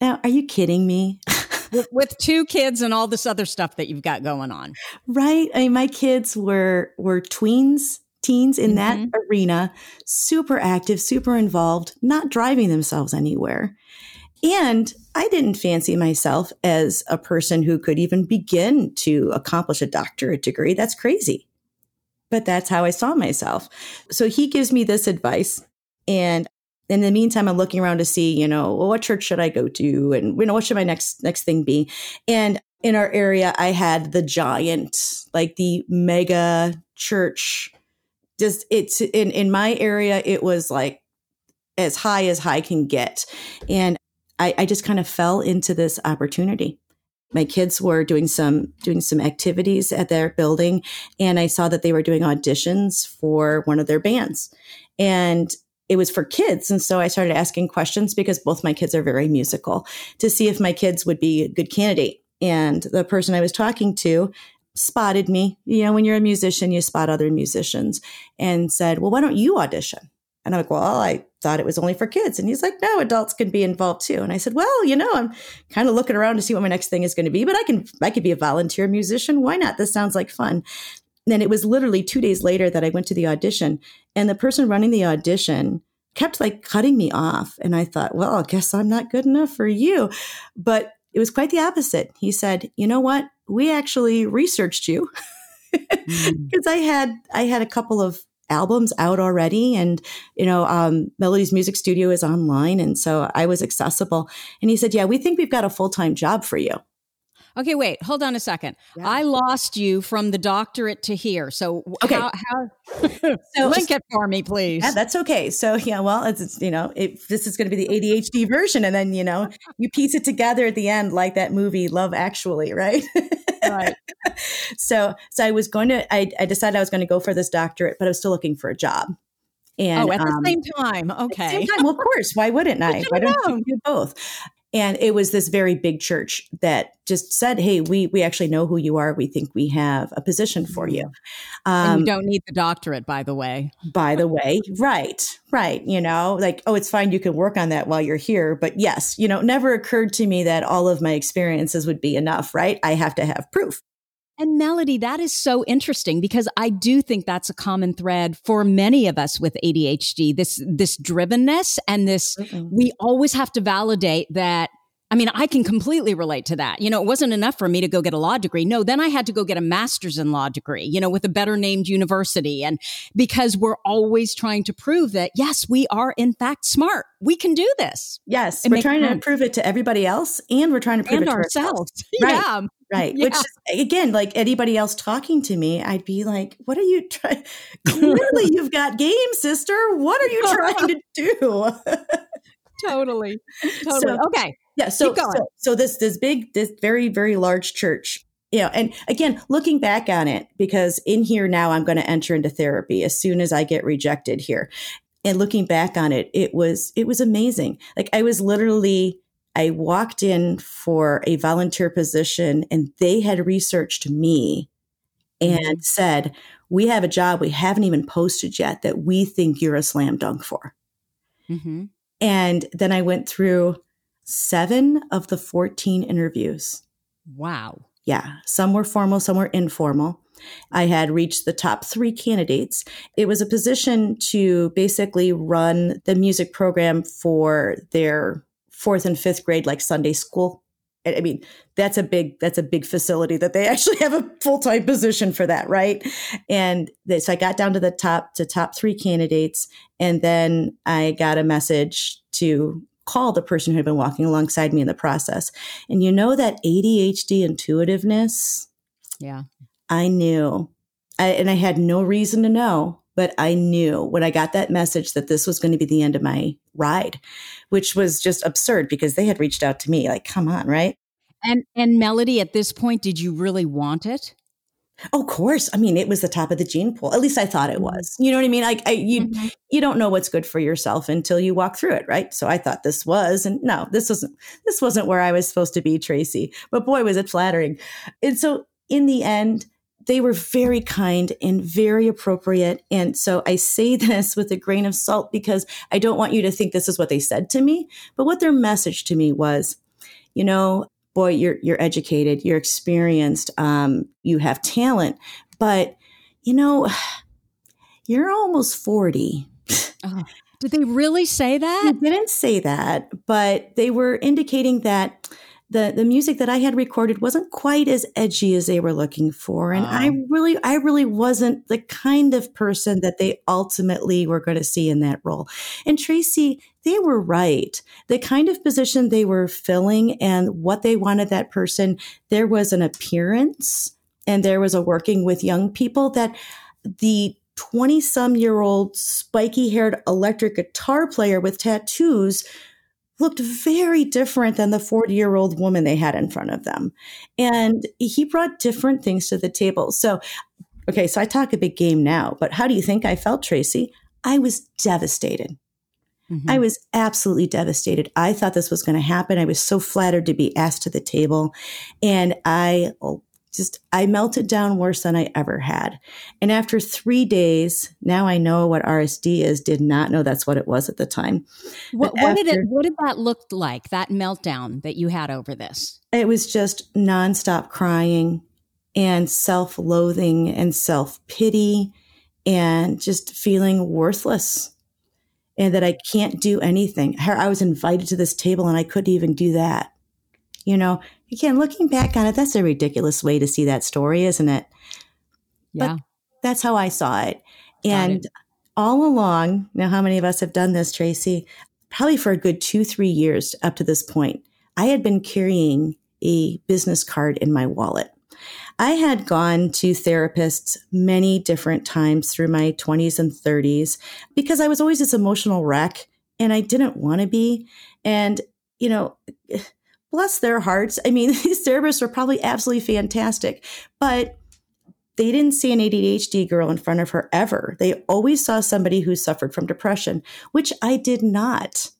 Now, are you kidding me? with, with, two kids and all this other stuff that you've got going on, right? I mean, my kids were were tweens, teens in mm-hmm. that arena, super active, super involved, not driving themselves anywhere. And I didn't fancy myself as a person who could even begin to accomplish a doctorate degree. That's crazy. But that's how I saw myself. So he gives me this advice. And in the meantime, I'm looking around to see, you know, well, what church should I go to? And, you know, what should my next, next thing be? And in our area, I had the giant, like the mega church. Just it's in, in my area, it was like as high as high can get. And I, I just kind of fell into this opportunity. My kids were doing some doing some activities at their building and i saw that they were doing auditions for one of their bands. And it was for kids and so i started asking questions because both my kids are very musical to see if my kids would be a good candidate. And the person i was talking to spotted me. You know when you're a musician you spot other musicians and said well why don't you audition? And I'm like, well, I thought it was only for kids. And he's like, no, adults can be involved too. And I said, well, you know, I'm kind of looking around to see what my next thing is going to be, but I can, I could be a volunteer musician. Why not? This sounds like fun. And then it was literally two days later that I went to the audition and the person running the audition kept like cutting me off. And I thought, well, I guess I'm not good enough for you. But it was quite the opposite. He said, you know what? We actually researched you because mm. I had, I had a couple of albums out already. And you know um, melody's music studio is online and so i was accessible. And he said yeah we think we've got a full-time job for you Okay, wait, hold on a second. Yeah. I lost you from the doctorate to here. So, okay. how, how so, link it for me, please? Yeah, that's okay. So, yeah, well, it's, it's you know, it, this is going to be the ADHD version. And then, you know, you piece it together at the end, like that movie, Love Actually, right? right. so, so I was going to, I, I decided I was going to go for this doctorate, but I was still looking for a job. And, oh, at the um, same time. Okay. Same time. Well, of course. Why wouldn't I? Why don't you do both? And it was this very big church that just said, Hey, we, we actually know who you are. We think we have a position for you. Um, and you don't need the doctorate, by the way. by the way. Right. Right. You know, like, oh, it's fine. You can work on that while you're here. But yes, you know, never occurred to me that all of my experiences would be enough, right? I have to have proof. And Melody, that is so interesting because I do think that's a common thread for many of us with ADHD. This this drivenness and this we always have to validate that I mean, I can completely relate to that. You know, it wasn't enough for me to go get a law degree. No, then I had to go get a master's in law degree, you know, with a better named university. And because we're always trying to prove that, yes, we are in fact smart. We can do this. Yes. and we're trying to prove it to everybody else and we're trying to prove and it to ourselves. ourselves. Right. Yeah. Right. Yeah. Which again, like anybody else talking to me, I'd be like, what are you trying? Clearly you've got game, sister. What are you trying to do? totally. Totally. So, okay. Yeah. So, so, so this, this big, this very, very large church, you know, and again, looking back on it, because in here now I'm going to enter into therapy as soon as I get rejected here. And looking back on it, it was, it was amazing. Like I was literally, I walked in for a volunteer position and they had researched me and mm-hmm. said, we have a job we haven't even posted yet that we think you're a slam dunk for. Mm-hmm. And then I went through seven of the 14 interviews. Wow. Yeah. Some were formal, some were informal. I had reached the top three candidates. It was a position to basically run the music program for their fourth and fifth grade, like Sunday school. I mean, that's a big, that's a big facility that they actually have a full-time position for that. Right. And so I got down to the top, to top three candidates. And then I got a message to call the person who had been walking alongside me in the process. And you know that ADHD intuitiveness? Yeah. I knew. I, and I had no reason to know, but I knew when I got that message that this was going to be the end of my ride, which was just absurd because they had reached out to me like, come on, right? And and Melody, at this point, did you really want it? Of course. I mean, it was the top of the gene pool. At least I thought it mm-hmm. was. You know what I mean? Like I, you, mm-hmm. you don't know what's good for yourself until you walk through it, right? So I thought this was, and no, this wasn't. This wasn't where I was supposed to be, Tracy. But boy, was it flattering. And so in the end, they were very kind and very appropriate. And so I say this with a grain of salt because I don't want you to think this is what they said to me, but what their message to me was, you know, boy, you're you're educated, you're experienced, um, you have talent, but you know, you're almost forty. Oh, did they really say that? They didn't say that, but they were indicating that the the music that I had recorded wasn't quite as edgy as they were looking for, and I really I really wasn't the kind of person that they ultimately were going to see in that role. And Tracy, they were right. The kind of position they were filling and what they wanted that person, there was an appearance and there was a working with young people that the 20 some year old spiky haired electric guitar player with tattoos looked very different than the 40 year old woman they had in front of them. And he brought different things to the table. So, okay, so I talk a big game now, but how do you think I felt, Tracy? I was devastated. Mm-hmm. I was absolutely devastated. I thought this was going to happen. I was so flattered to be asked to the table. And I just I melted down worse than I ever had. And after three days, now I know what RSD is. Did not know that's what it was at the time. What, what after, did it? What did that look like? That meltdown that you had over this? It was just nonstop crying and self-loathing and self-pity and just feeling worthless and that I can't do anything. I was invited to this table and I couldn't even do that. You know, again, looking back on it, that's a ridiculous way to see that story, isn't it? Yeah. But that's how I saw it. And it. all along, now, how many of us have done this, Tracy? Probably for a good two, three years up to this point, I had been carrying a business card in my wallet. I had gone to therapists many different times through my 20s and 30s because I was always this emotional wreck and I didn't want to be. And, you know, bless their hearts. I mean, these therapists were probably absolutely fantastic, but they didn't see an ADHD girl in front of her ever. They always saw somebody who suffered from depression, which I did not.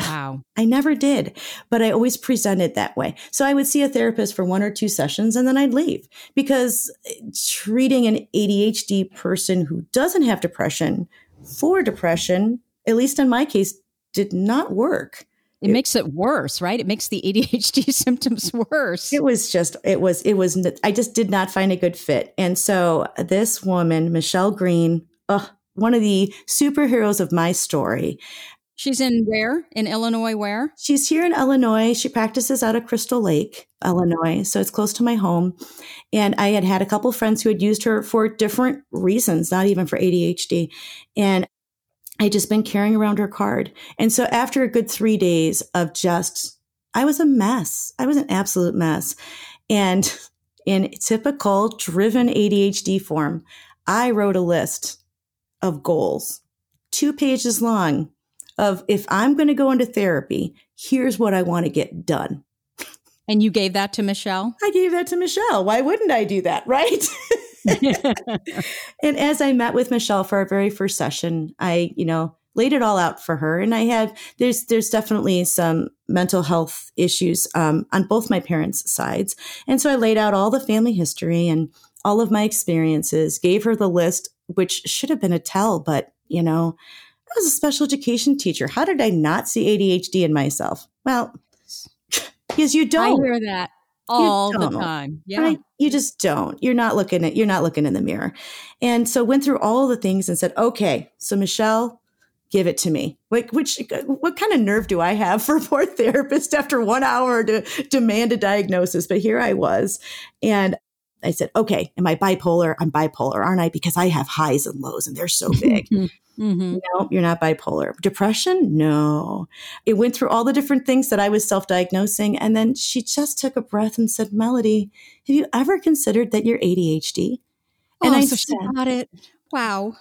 Wow. I never did, but I always presented that way. So I would see a therapist for one or two sessions and then I'd leave because eh, treating an ADHD person who doesn't have depression for depression, at least in my case, did not work. It, makes it worse, right? It makes the ADHD symptoms worse. It was just, it was, it was, I just did not find a good fit. And so this woman, Michelle Green, one of the superheroes of my story, She's in where? In Illinois, where? She's here in Illinois. She practices out of Crystal Lake, Illinois. So it's close to my home. And I had had a couple friends who had used her for different reasons, not even for ADHD. And I just been carrying around her card. And so after a good three days of just, I was a mess. I was an absolute mess. And in typical driven ADHD form, I wrote a list of goals, two pages long of if I'm going to go into therapy, here's what I want to get done. And you gave that to Michelle? I gave that to Michelle. Why wouldn't I do that? Right. and as I met with Michelle for our very first session, I, you know, laid it all out for her. And I have there's, there's definitely some mental health issues um, on both my parents' sides. And so I laid out all the family history and all of my experiences, gave her the list, which should have been a tell, but, you know, I was a special education teacher. How did I not see ADHD in myself? Well, because you don't. I hear that all the time. Yeah. Right? You just don't. You're not looking at you're not looking in the mirror. And so went through all the things and said, "Okay, so Michelle, give it to me." Like which uh, what kind of nerve do I have for a poor therapist after 1 hour to demand a diagnosis? But here I was. And I said, "Okay, am I bipolar? I'm bipolar, aren't I? Because I have highs and lows and they're so big." Mm-hmm. No, you're not bipolar. Depression? No. It went through all the different things that I was self diagnosing. And then she just took a breath and said, Melody, have you ever considered that you're ADHD? And oh, I so said, got it. Wow.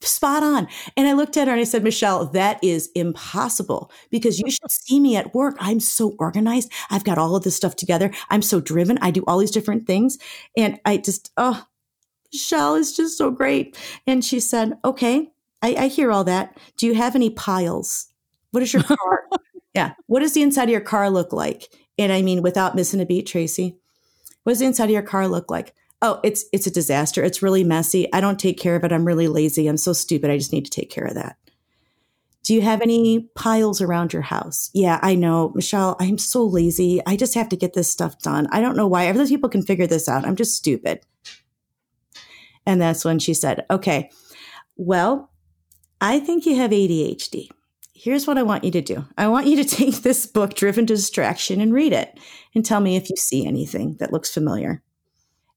Spot on. And I looked at her and I said, Michelle, that is impossible because you should see me at work. I'm so organized. I've got all of this stuff together. I'm so driven. I do all these different things. And I just, oh, Michelle is just so great. And she said, okay, I, I hear all that. Do you have any piles? What is your car? yeah. What does the inside of your car look like? And I mean, without missing a beat, Tracy, what does the inside of your car look like? Oh, it's it's a disaster. It's really messy. I don't take care of it. I'm really lazy. I'm so stupid. I just need to take care of that. Do you have any piles around your house? Yeah, I know. Michelle, I'm so lazy. I just have to get this stuff done. I don't know why. Other people can figure this out. I'm just stupid. And that's when she said, okay, well, I think you have ADHD. Here's what I want you to do. I want you to take this book, Driven to Distraction, and read it and tell me if you see anything that looks familiar.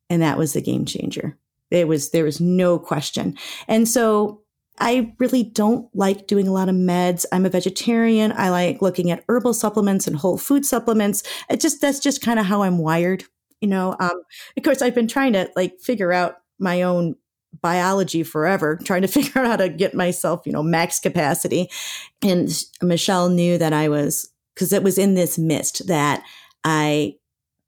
And that was the game changer. It was, there was no question. And so I really don't like doing a lot of meds. I'm a vegetarian. I like looking at herbal supplements and whole food supplements. It just, that's just kind of how I'm wired. You know, um, of course, I've been trying to like figure out my own biology forever, trying to figure out how to get myself, you know, max capacity. And Michelle knew that I was, because it was in this mist that I,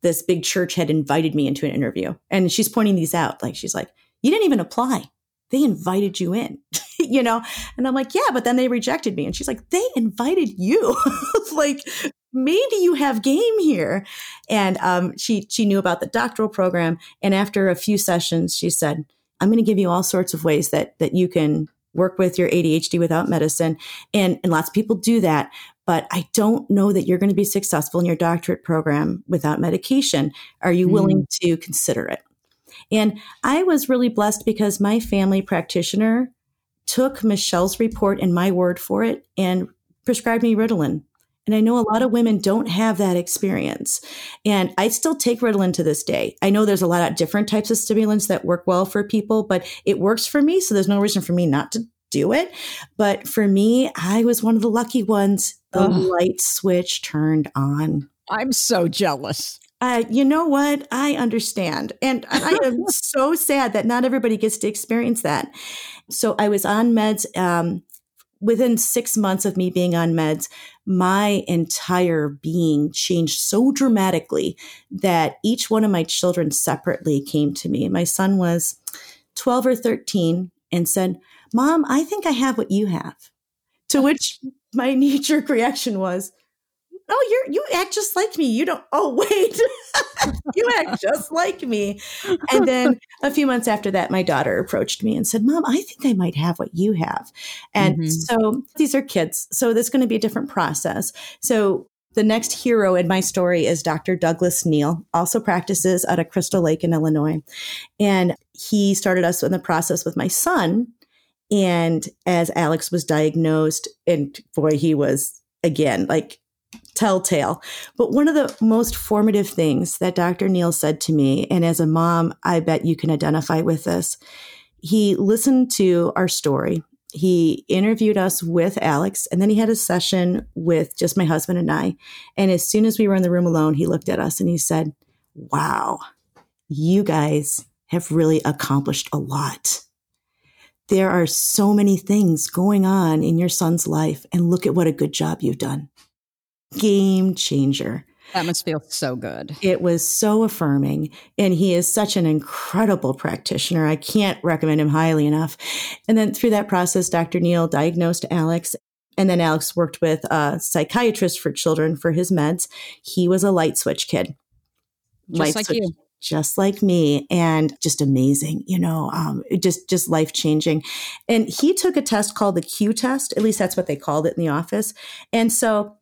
this big church had invited me into an interview. And she's pointing these out. Like, she's like, you didn't even apply. They invited you in, you know? And I'm like, yeah, but then they rejected me. And she's like, they invited you. like, maybe you have game here. And um, she, she knew about the doctoral program. And after a few sessions, she said, I'm going to give you all sorts of ways that that you can work with your ADHD without medicine. And, and lots of people do that. But I don't know that you're going to be successful in your doctorate program without medication. Are you mm. willing to consider it? And I was really blessed because my family practitioner took Michelle's report and my word for it and prescribed me Ritalin. And I know a lot of women don't have that experience. And I still take Ritalin to this day. I know there's a lot of different types of stimulants that work well for people, but it works for me. So there's no reason for me not to do it. But for me, I was one of the lucky ones. The Ugh. light switch turned on. I'm so jealous. Uh, you know what? I understand. And I am so sad that not everybody gets to experience that. So I was on meds. Um, within six months of me being on meds, my entire being changed so dramatically that each one of my children separately came to me. My son was 12 or 13 and said, Mom, I think I have what you have. To which my knee jerk reaction was, oh you're you act just like me you don't oh wait you act just like me and then a few months after that my daughter approached me and said mom i think i might have what you have and mm-hmm. so these are kids so there's going to be a different process so the next hero in my story is Dr. Douglas Neal, also practices out of Crystal Lake in Illinois. And he started us in the process with my son And as Alex was diagnosed, and boy, he was again like telltale. But one of the most formative things that Dr. Neal said to me, and as a mom, I bet you can identify with this. He listened to our story. He interviewed us with Alex, and then he had a session with just my husband and I. And as soon as we were in the room alone, he looked at us and he said, Wow, you guys have really accomplished a lot. There are so many things going on in your son's life, and look at what a good job you've done game changer. That must feel so good. It was so affirming. And he is such an incredible practitioner. I can't recommend him highly enough. And then through that process, Dr. Neal diagnosed Alex. And then Alex worked with a psychiatrist for children for his meds. He was a light switch kid. Just light like switch, you. Just like me, and just amazing, you know, um, just just life changing. And he took a test called the Q test. At least that's what they called it in the office. And so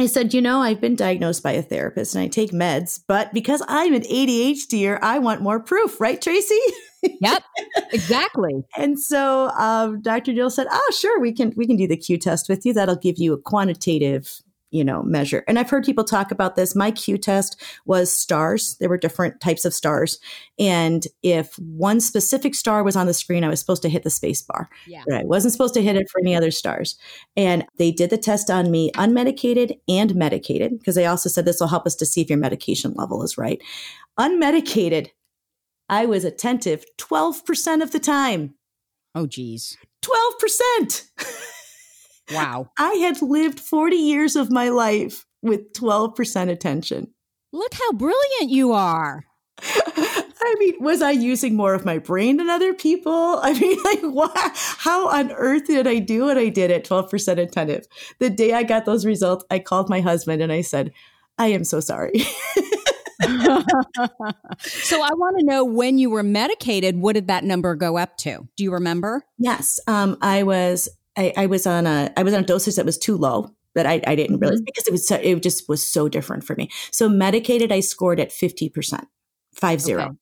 I said, you know, I've been diagnosed by a therapist and I take meds, but because I'm an ADHDer, I want more proof, right, Tracy? yep, exactly. and so um, Dr. Neal said, "Oh, sure, we can we can do the Q test with you. That'll give you a quantitative you know, measure. And I've heard people talk about this. My Q test was stars. There were different types of stars. And if one specific star was on the screen, I was supposed to hit the space bar. Yeah. But I wasn't supposed to hit it for any other stars. And they did the test on me unmedicated and medicated, because they also said this will help us to see if your medication level is right. Unmedicated, I was attentive 12% of the time. Oh, geez. 12%. Wow. I had lived 40 years of my life with 12% attention. Look how brilliant you are. I mean, was I using more of my brain than other people? I mean, like, what? How on earth did I do what I did at 12% attentive? The day I got those results, I called my husband and I said, I am so sorry. so I want to know when you were medicated, what did that number go up to? Do you remember? Yes. Um, I was I, I, was on a I was on a dosage that was too low that I, I didn't realize mm-hmm. because it was so, it just was so different for me. So medicated, I scored at fifty percent, five zero. Okay.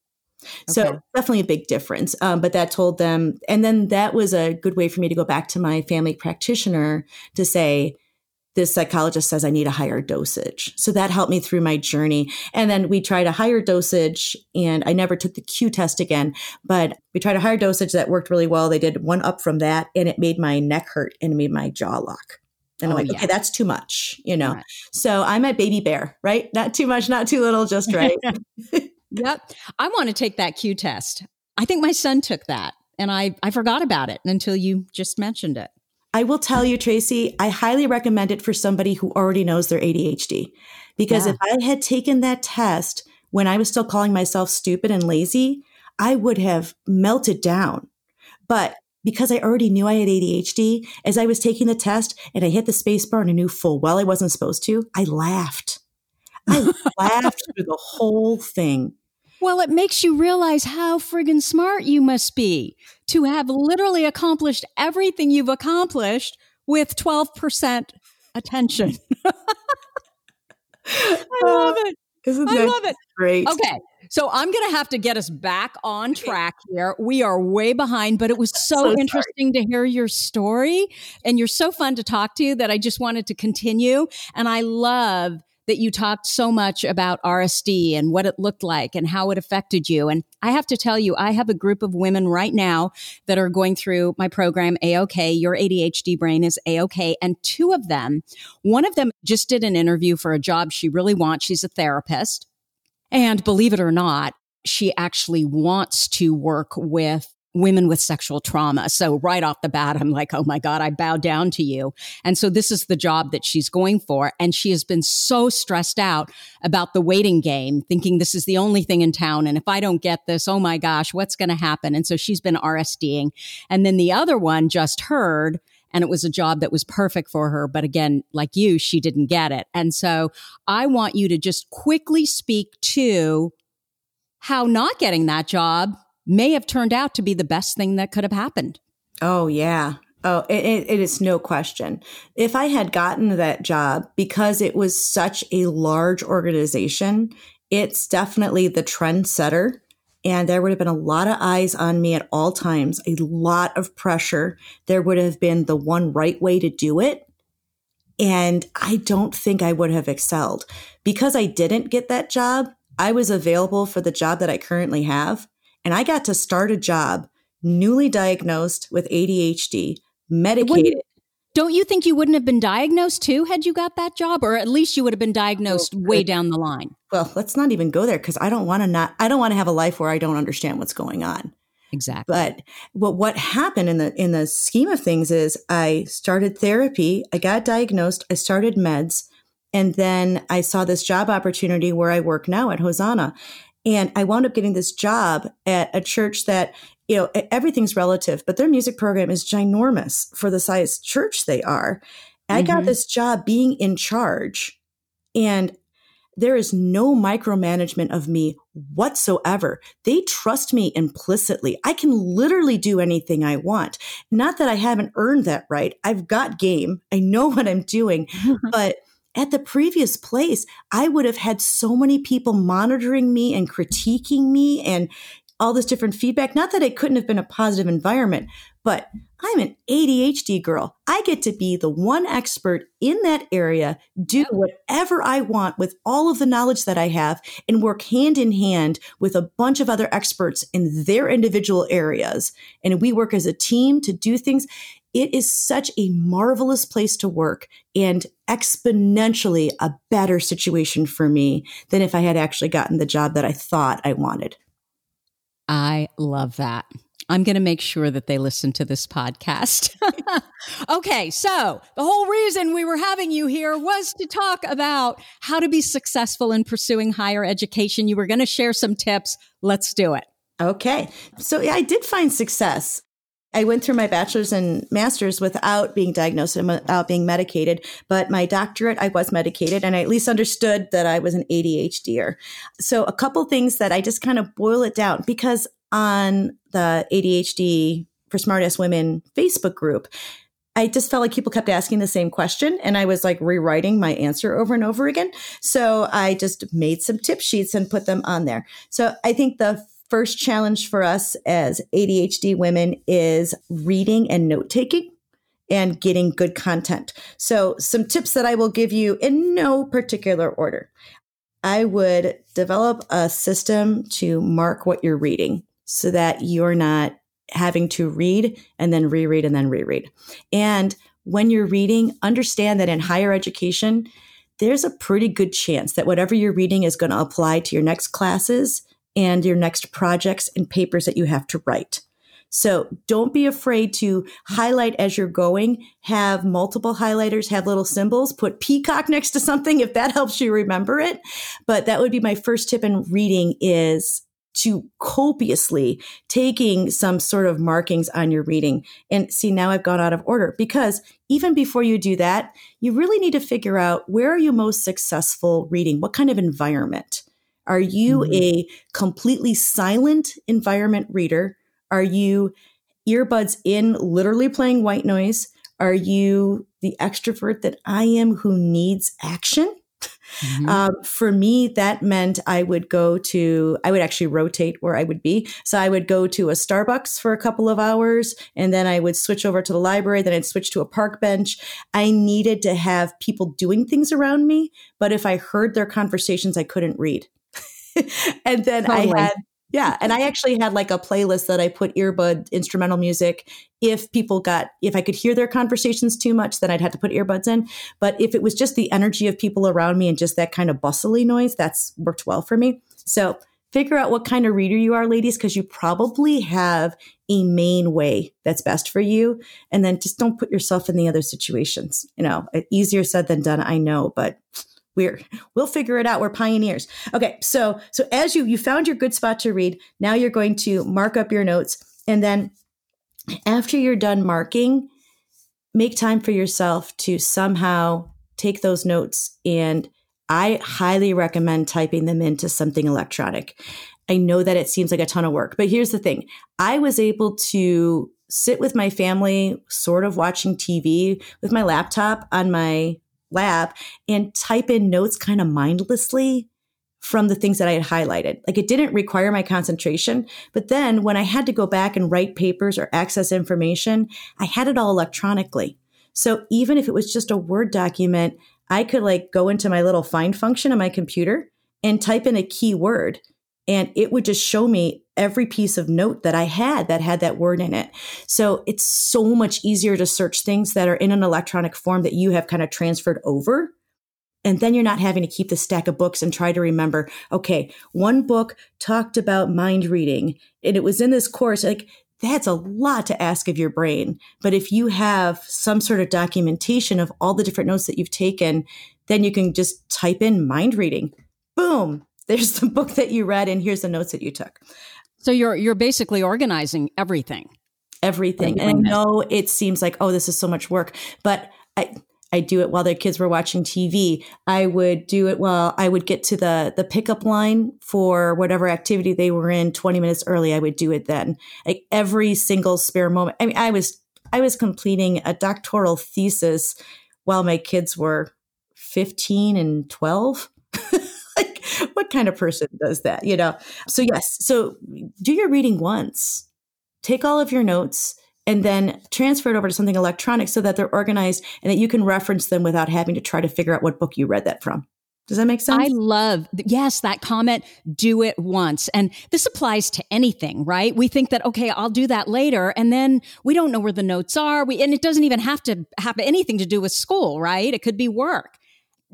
So okay. definitely a big difference. Um, but that told them, and then that was a good way for me to go back to my family practitioner to say, this psychologist says I need a higher dosage. So that helped me through my journey. And then we tried a higher dosage and I never took the Q test again, but we tried a higher dosage that worked really well. They did one up from that and it made my neck hurt and it made my jaw lock. And oh, I'm like, yeah. okay, that's too much, you know? Right. So I'm at baby bear, right? Not too much, not too little, just right. yep. I want to take that Q test. I think my son took that and I, I forgot about it until you just mentioned it. I will tell you, Tracy, I highly recommend it for somebody who already knows their ADHD. Because yeah. if I had taken that test when I was still calling myself stupid and lazy, I would have melted down. But because I already knew I had ADHD, as I was taking the test and I hit the space bar and I knew full well I wasn't supposed to, I laughed. I laughed through the whole thing. Well, it makes you realize how friggin' smart you must be to have literally accomplished everything you've accomplished with 12% attention. I uh, love it. Isn't I love it. Great. Okay. So I'm going to have to get us back on track here. We are way behind, but it was so, so interesting to hear your story and you're so fun to talk to that I just wanted to continue. And I love that you talked so much about RSD and what it looked like and how it affected you. And I have to tell you, I have a group of women right now that are going through my program, AOK. Your ADHD brain is AOK. And two of them, one of them just did an interview for a job she really wants. She's a therapist. And believe it or not, she actually wants to work with women with sexual trauma. So right off the bat, I'm like, oh my God, I bow down to you. And so this is the job that she's going for. And she has been so stressed out about the waiting game, thinking this is the only thing in town. And if I don't get this, oh my gosh, what's going to happen? And so she's been RSDing. And then the other one just heard and it was a job that was perfect for her. But again, like you, she didn't get it. And so I want you to just quickly speak to how not getting that job may have turned out to be the best thing that could have happened. Oh, yeah. Oh, it, it is no question. If I had gotten that job because it was such a large organization, it's definitely the trendsetter and there would have been a lot of eyes on me at all times, a lot of pressure. There would have been the one right way to do it. And I don't think I would have excelled because I didn't get that job. I was available for the job that I currently have. And I got to start a job newly diagnosed with ADHD, medicated. Don't you think you wouldn't have been diagnosed too had you got that job, or at least you would have been diagnosed oh, way down the line? Well, let's not even go there because I don't want to not. I don't want to have a life where I don't understand what's going on. Exactly. But what what happened in the in the scheme of things is I started therapy. I got diagnosed. I started meds, and then I saw this job opportunity where I work now at Hosanna. And I wound up getting this job at a church that you know, everything's relative, but their music program is ginormous for the size church they are. I mm-hmm. got this job being in charge and there is no micromanagement of me whatsoever. They trust me implicitly. I can literally do anything I want. Not that I haven't earned that right. I've got game. I know what I'm doing, but at the previous place, I would have had so many people monitoring me and critiquing me and, all this different feedback. Not that it couldn't have been a positive environment, but I'm an ADHD girl. I get to be the one expert in that area, do whatever I want with all of the knowledge that I have, and work hand in hand with a bunch of other experts in their individual areas. And we work as a team to do things. It is such a marvelous place to work and exponentially a better situation for me than if I had actually gotten the job that I thought I wanted. I love that. I'm going to make sure that they listen to this podcast. okay, so the whole reason we were having you here was to talk about how to be successful in pursuing higher education. You were going to share some tips. Let's do it. Okay. So I did find success. I went through my bachelor's and master's without being diagnosed and without being medicated. But my doctorate, I was medicated and I at least understood that I was an ADHDer. So a couple things that I just kind of boil it down because on the ADHD for Smartass Women Facebook group, I just felt like people kept asking the same question and I was like rewriting my answer over and over again. So I just made some tip sheets and put them on there. So I think the first challenge for us as ADHD women is reading and note taking and getting good content. So, some tips that I will give you in no particular order. I would develop a system to mark what you're reading so that you're not having to read and then reread and then reread. And when you're reading, understand that in higher education, there's a pretty good chance that whatever you're reading is going to apply to your next classes and your next projects and papers that you have to write. So don't be afraid to highlight as you're going. Have multiple highlighters, have little symbols, put peacock next to something if that helps you remember it. But that would be my first tip in reading is to copiously taking some sort of markings on your reading. And see, now I've gone out of order because even before you do that, you really need to figure out where are you most successful reading? What kind of environment? Are you mm-hmm. a completely silent environment reader? Are you earbuds in, literally playing white noise? Are you the extrovert that I am who needs action? Mm-hmm. Um, for me, that meant I would go to, I would actually rotate where I would be. So I would go to a Starbucks for a couple of hours and then I would switch over to the library. Then I'd switch to a park bench. I needed to have people doing things around me. But if I heard their conversations, I couldn't read. and then totally. I had yeah, and I actually had like a playlist that I put earbud instrumental music. If people got, if I could hear their conversations too much, then I'd have to put earbuds in. But if it was just the energy of people around me and just that kind of bustly noise, that's worked well for me. So figure out what kind of reader you are, ladies, because you probably have a main way that's best for you. And then just don't put yourself in the other situations. You know, easier said than done, I know, but we're we'll figure it out. We're pioneers. Okay so so as you you found your good spot to read now you're going to mark up your notes. And then after you're done marking make time for yourself to somehow take those notes. And i highly recommend typing them into something electronic. I know that it seems like a ton of work but here's the thing. I was able to sit with my family sort of watching tv with my laptop on my lab and type in notes kind of mindlessly from the things that I had highlighted. Like it didn't require my concentration. But then when I had to go back and write papers or access information, I had it all electronically. So even if it was just a Word document, I could like go into my little find function on my computer and type in a keyword and it would just show me every piece of note that I had that had that word in it. So it's so much easier to search things that are in an electronic form that you have kind of transferred over. And then you're not having to keep the stack of books and try to remember, okay, one book talked about mind reading and it was in this course. Like that's a lot to ask of your brain. But if you have some sort of documentation of all the different notes that you've taken, then you can just type in mind reading. Boom. There's the book that you read and here's the notes that you took. So you're you're basically organizing everything. Everything. And I know it seems like, oh, this is so much work, but I I do it while the kids were watching TV. I would do it while I would get to the the pickup line for whatever activity they were in 20 minutes early. I would do it then. Like every single spare moment. I mean, I was I was completing a doctoral thesis while my kids were 15 and 12. what kind of person does that, you know? So yes, so do your reading once. Take all of your notes and then transfer it over to something electronic so that they're organized and that you can reference them without having to try to figure out what book you read that from. Does that make sense? I love, yes, that comment, do it once. And this applies to anything, right? We think that, okay, I'll do that later. And then we don't know where the notes are. We, and it doesn't even have to have anything to do with school, right? It could be work.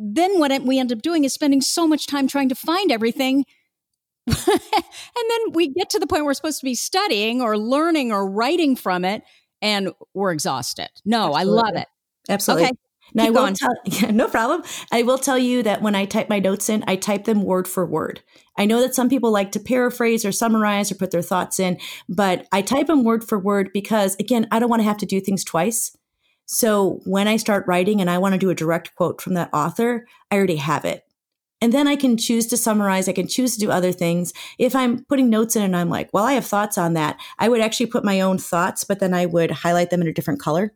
Then what we end up doing is spending so much time trying to find everything. and then we get to the point where we're supposed to be studying or learning or writing from it and we're exhausted. No, Absolutely. I love it. Absolutely. Okay. Now, I will tell, yeah, no problem. I will tell you that when I type my notes in, I type them word for word. I know that some people like to paraphrase or summarize or put their thoughts in, but I type them word for word because, again, I don't want to have to do things twice. So when I start writing and I want to do a direct quote from that author, I already have it. And then I can choose to summarize. I can choose to do other things. If I'm putting notes in and I'm like, well, I have thoughts on that, I would actually put my own thoughts, but then I would highlight them in a different color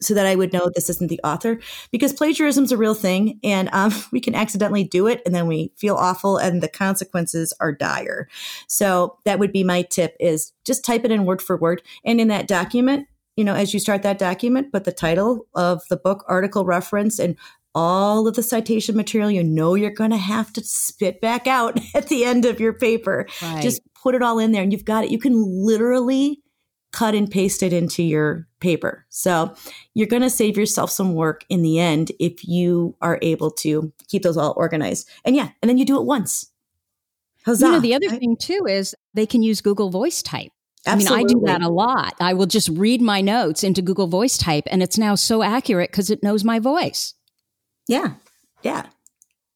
so that I would know this isn't the author because plagiarism is a real thing and um, we can accidentally do it and then we feel awful and the consequences are dire. So that would be my tip is just type it in word for word. And in that document, you know, as you start that document, put the title of the book, article reference, and all of the citation material you know you're going to have to spit back out at the end of your paper. Right. Just put it all in there and you've got it. You can literally cut and paste it into your paper. So you're going to save yourself some work in the end if you are able to keep those all organized. And yeah, and then you do it once. Huzzah, you know, the other right? thing too is they can use Google Voice Type. Absolutely. I mean, I do that a lot. I will just read my notes into Google Voice Type, and it's now so accurate because it knows my voice. Yeah, yeah.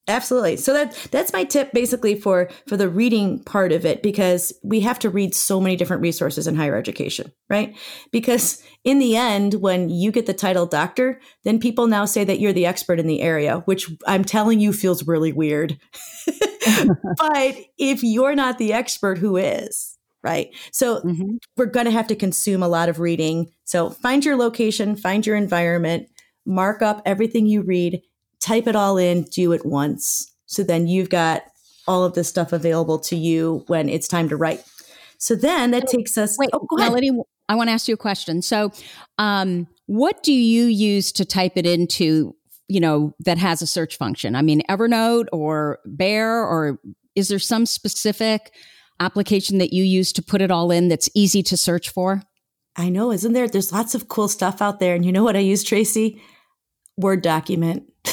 Absolutely. So that that's my tip basically for for the reading part of it because we have to read so many different resources in higher education, right? Because in the end when you get the title doctor, then people now say that you're the expert in the area, which I'm telling you feels really weird. but if you're not the expert, who is? Right. So mm-hmm. we're going to have to consume a lot of reading. So find your location, find your environment, mark up everything you read type it all in, do it once. So then you've got all of this stuff available to you when it's time to write. So then that takes us. Wait, oh, Melody, I want to ask you a question. So, um, what do you use to type it into? You know that has a search function. I mean, Evernote or Bear, or is there some specific application that you use to put it all in that's easy to search for? I know, isn't there? There's lots of cool stuff out there, and you know what I use, Tracy? Word document.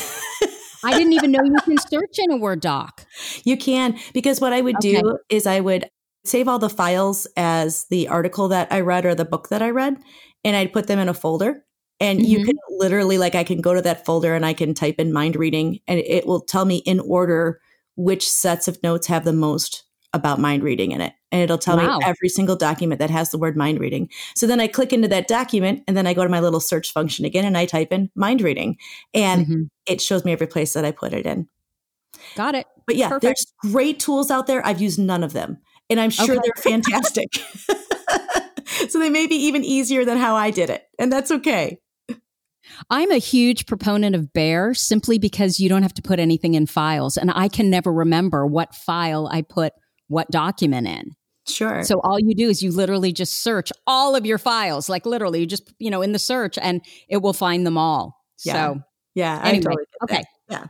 I didn't even know you can search in a Word doc. You can, because what I would okay. do is I would save all the files as the article that I read or the book that I read, and I'd put them in a folder. And mm-hmm. you can literally, like, I can go to that folder and I can type in mind reading, and it will tell me in order which sets of notes have the most about mind reading in it. And it'll tell wow. me every single document that has the word mind reading. So then I click into that document and then I go to my little search function again and I type in mind reading and mm-hmm. it shows me every place that I put it in. Got it. But yeah, Perfect. there's great tools out there. I've used none of them and I'm sure okay. they're fantastic. so they may be even easier than how I did it. And that's okay. I'm a huge proponent of Bear simply because you don't have to put anything in files. And I can never remember what file I put what document in. Sure. So all you do is you literally just search all of your files, like literally you just, you know, in the search and it will find them all. Yeah. So yeah. anyway, totally okay. Yeah.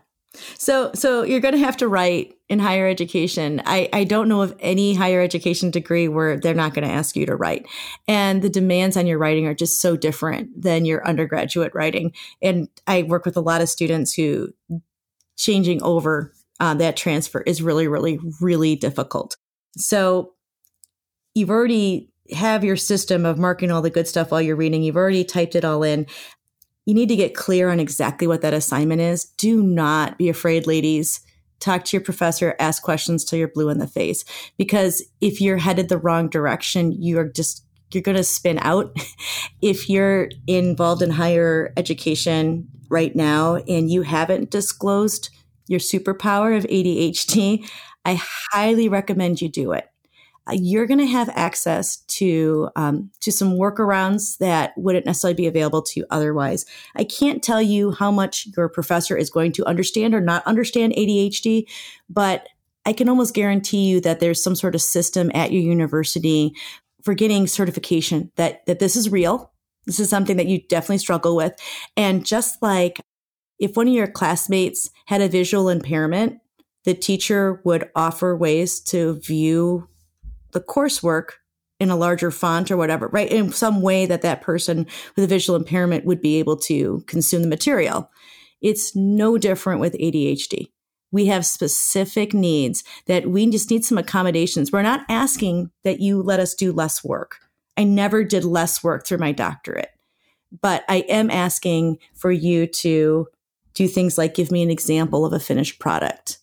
So, so you're going to have to write in higher education. I, I don't know of any higher education degree where they're not going to ask you to write. And the demands on your writing are just so different than your undergraduate writing. And I work with a lot of students who changing over uh, that transfer is really, really, really difficult. So you've already have your system of marking all the good stuff while you're reading. You've already typed it all in you need to get clear on exactly what that assignment is. Do not be afraid, ladies. Talk to your professor, ask questions till you're blue in the face. Because if you're headed the wrong direction, you're just, you're going to spin out. if you're involved in higher education right now and you haven't disclosed your superpower of ADHD, I highly recommend you do it. Uh, you're going to have access to um, to some workarounds that wouldn't necessarily be available to you otherwise. I can't tell you how much your professor is going to understand or not understand ADHD, but I can almost guarantee you that there's some sort of system at your university for getting certification that that this is real. This is something that you definitely struggle with, and just like if one of your classmates had a visual impairment, the teacher would offer ways to view the coursework in a larger font or whatever, right? In some way that that person with a visual impairment would be able to consume the material. It's no different with ADHD. We have specific needs that we just need some accommodations. We're not asking that you let us do less work. I never did less work through my doctorate, but I am asking for you to do things like give me an example of a finished product.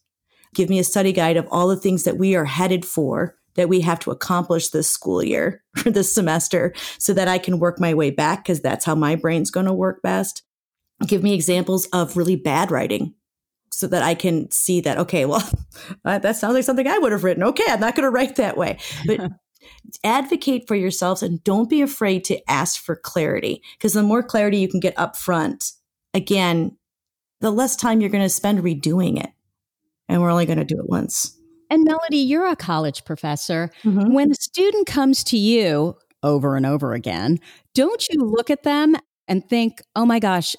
Give me a study guide of all the things that we are headed for that we have to accomplish this school year or this semester so that I can work my way back because that's how my brain's going to work best. Give me examples of really bad writing so that I can see that, okay, well, uh, that sounds like something I would have written. Okay, I'm not going to write that way. But advocate for yourselves and don't be afraid to ask for clarity because the more clarity you can get up front, again, the less time you're going to spend redoing it. And we're only going to do it once. And Melody, you're a college professor. Mm-hmm. When a student comes to you over and over again, don't you look at them and think, oh my gosh,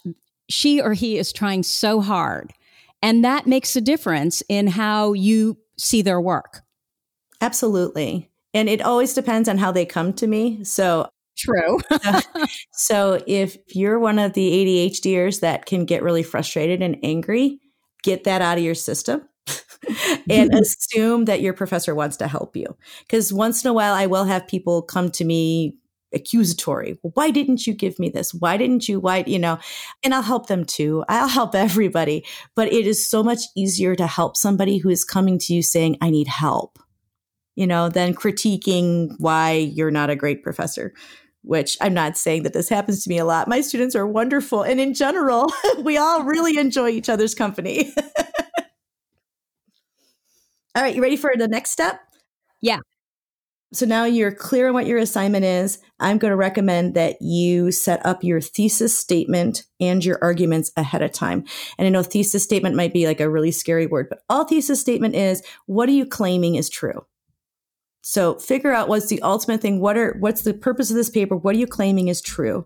she or he is trying so hard? And that makes a difference in how you see their work. Absolutely. And it always depends on how they come to me. So True. so, so if you're one of the ADHDers that can get really frustrated and angry, get that out of your system and mm-hmm. assume that your professor wants to help you. Because once in a while, I will have people come to me accusatory. Well, why didn't you give me this? Why didn't you? Why, you know, and I'll help them too. I'll help everybody. But it is so much easier to help somebody who is coming to you saying, I need help, you know, than critiquing why you're not a great professor. Which I'm not saying that this happens to me a lot. My students are wonderful. And in general, we all really enjoy each other's company. All right, you ready for the next step? Yeah. So now you're clear on what your assignment is. I'm going to recommend that you set up your thesis statement and your arguments ahead of time. And I know thesis statement might be like a really scary word, but all thesis statement is what are you claiming is true? So figure out what's the ultimate thing. What are what's the purpose of this paper? What are you claiming is true?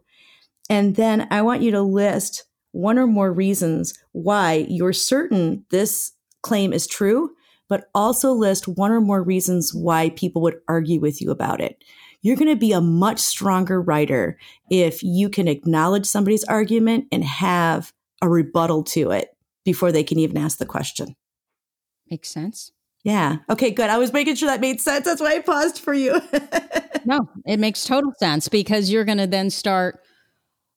And then I want you to list one or more reasons why you're certain this claim is true but also list one or more reasons why people would argue with you about it. You're going to be a much stronger writer if you can acknowledge somebody's argument and have a rebuttal to it before they can even ask the question. Makes sense. Yeah. Okay, good. I was making sure that made sense. That's why I paused for you. no, it makes total sense because you're going to then start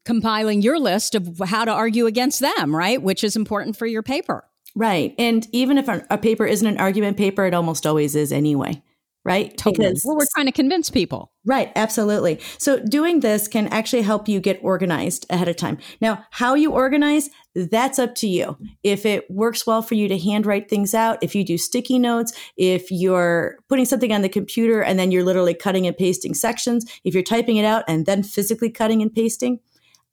compiling your list of how to argue against them, right? Which is important for your paper. Right. And even if a paper isn't an argument paper, it almost always is anyway. Right? Totally. Because, well, we're trying to convince people. Right. Absolutely. So doing this can actually help you get organized ahead of time. Now, how you organize, that's up to you. If it works well for you to handwrite things out, if you do sticky notes, if you're putting something on the computer and then you're literally cutting and pasting sections, if you're typing it out and then physically cutting and pasting,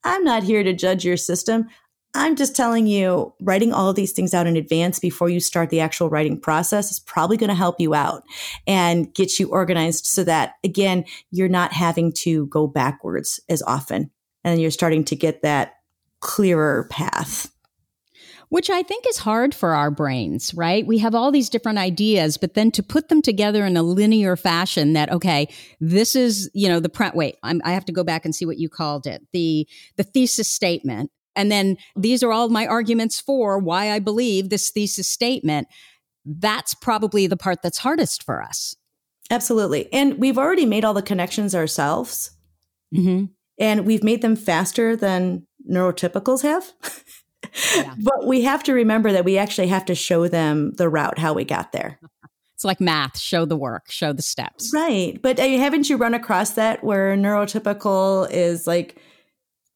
I'm not here to judge your system. I'm just telling you, writing all these things out in advance before you start the actual writing process is probably going to help you out and get you organized so that, again, you're not having to go backwards as often and you're starting to get that clearer path. Which I think is hard for our brains, right? We have all these different ideas, but then to put them together in a linear fashion that, okay, this is, you know, the print, wait, I'm, I have to go back and see what you called it. The, the thesis statement and then these are all my arguments for why I believe this thesis statement. That's probably the part that's hardest for us. Absolutely. And we've already made all the connections ourselves. Mm-hmm. And we've made them faster than neurotypicals have. Yeah. but we have to remember that we actually have to show them the route, how we got there. It's like math, show the work, show the steps. Right. But uh, haven't you run across that where neurotypical is like,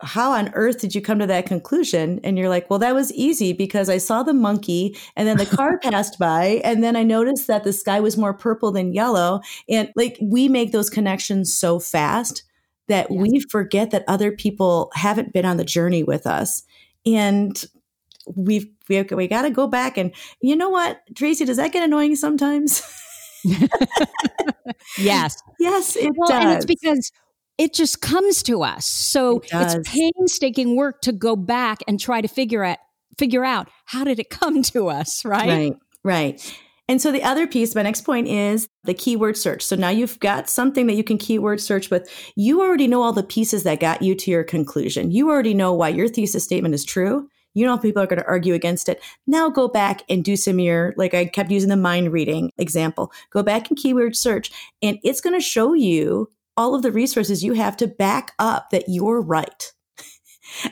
how on earth did you come to that conclusion? And you're like, well, that was easy because I saw the monkey and then the car passed by. And then I noticed that the sky was more purple than yellow. And like we make those connections so fast that yes. we forget that other people haven't been on the journey with us. And we've, we, we got to go back. And you know what, Tracy, does that get annoying sometimes? yes. Yes, it well, does. And it's because it just comes to us. So it it's painstaking work to go back and try to figure out figure out how did it come to us, right? Right. Right. And so the other piece, my next point is the keyword search. So now you've got something that you can keyword search with. You already know all the pieces that got you to your conclusion. You already know why your thesis statement is true. You know people are going to argue against it. Now go back and do some your, like I kept using the mind reading example. Go back and keyword search and it's going to show you all of the resources you have to back up that you're right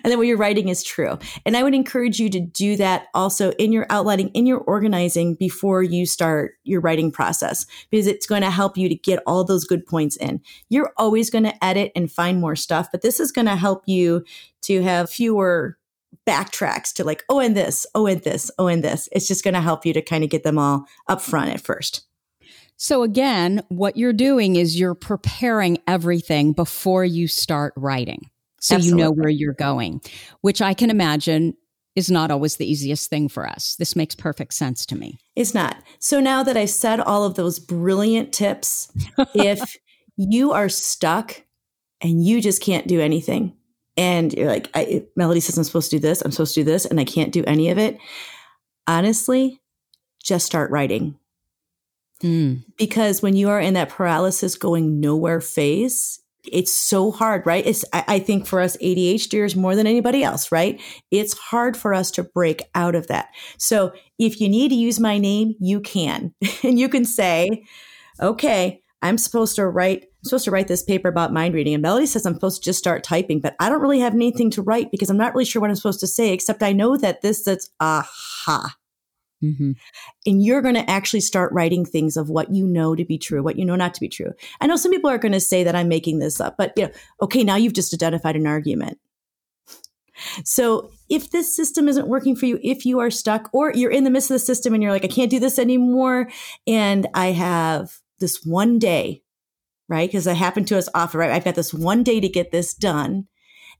and that what you're writing is true. And I would encourage you to do that also in your outlining, in your organizing before you start your writing process, because it's going to help you to get all those good points in. You're always going to edit and find more stuff, but this is going to help you to have fewer backtracks to like, oh, and this, oh, and this, oh, and this. It's just going to help you to kind of get them all up front at first. So again, what you're doing is you're preparing everything before you start writing. So Absolutely. you know where you're going, which I can imagine is not always the easiest thing for us. This makes perfect sense to me. It's not. So now that I've said all of those brilliant tips, if you are stuck and you just can't do anything, and you're like, I, Melody says I'm supposed to do this, I'm supposed to do this, and I can't do any of it, honestly, just start writing Mm. Because when you are in that paralysis going nowhere phase, it's so hard, right? It's, I, think for us ADHDers more than anybody else, right? It's hard for us to break out of that. So if you need to use my name, you can. and you can say, okay, I'm supposed to write, I'm supposed to write this paper about mind reading. And Melody says I'm supposed to just start typing, but I don't really have anything to write because I'm not really sure what I'm supposed to say, except I know that this, that's aha. Mm-hmm. And you're going to actually start writing things of what you know to be true, what you know not to be true. I know some people are going to say that I'm making this up, but you know, okay, now you've just identified an argument. So if this system isn't working for you, if you are stuck or you're in the midst of the system and you're like, I can't do this anymore. And I have this one day, right? Because it happened to us often, right? I've got this one day to get this done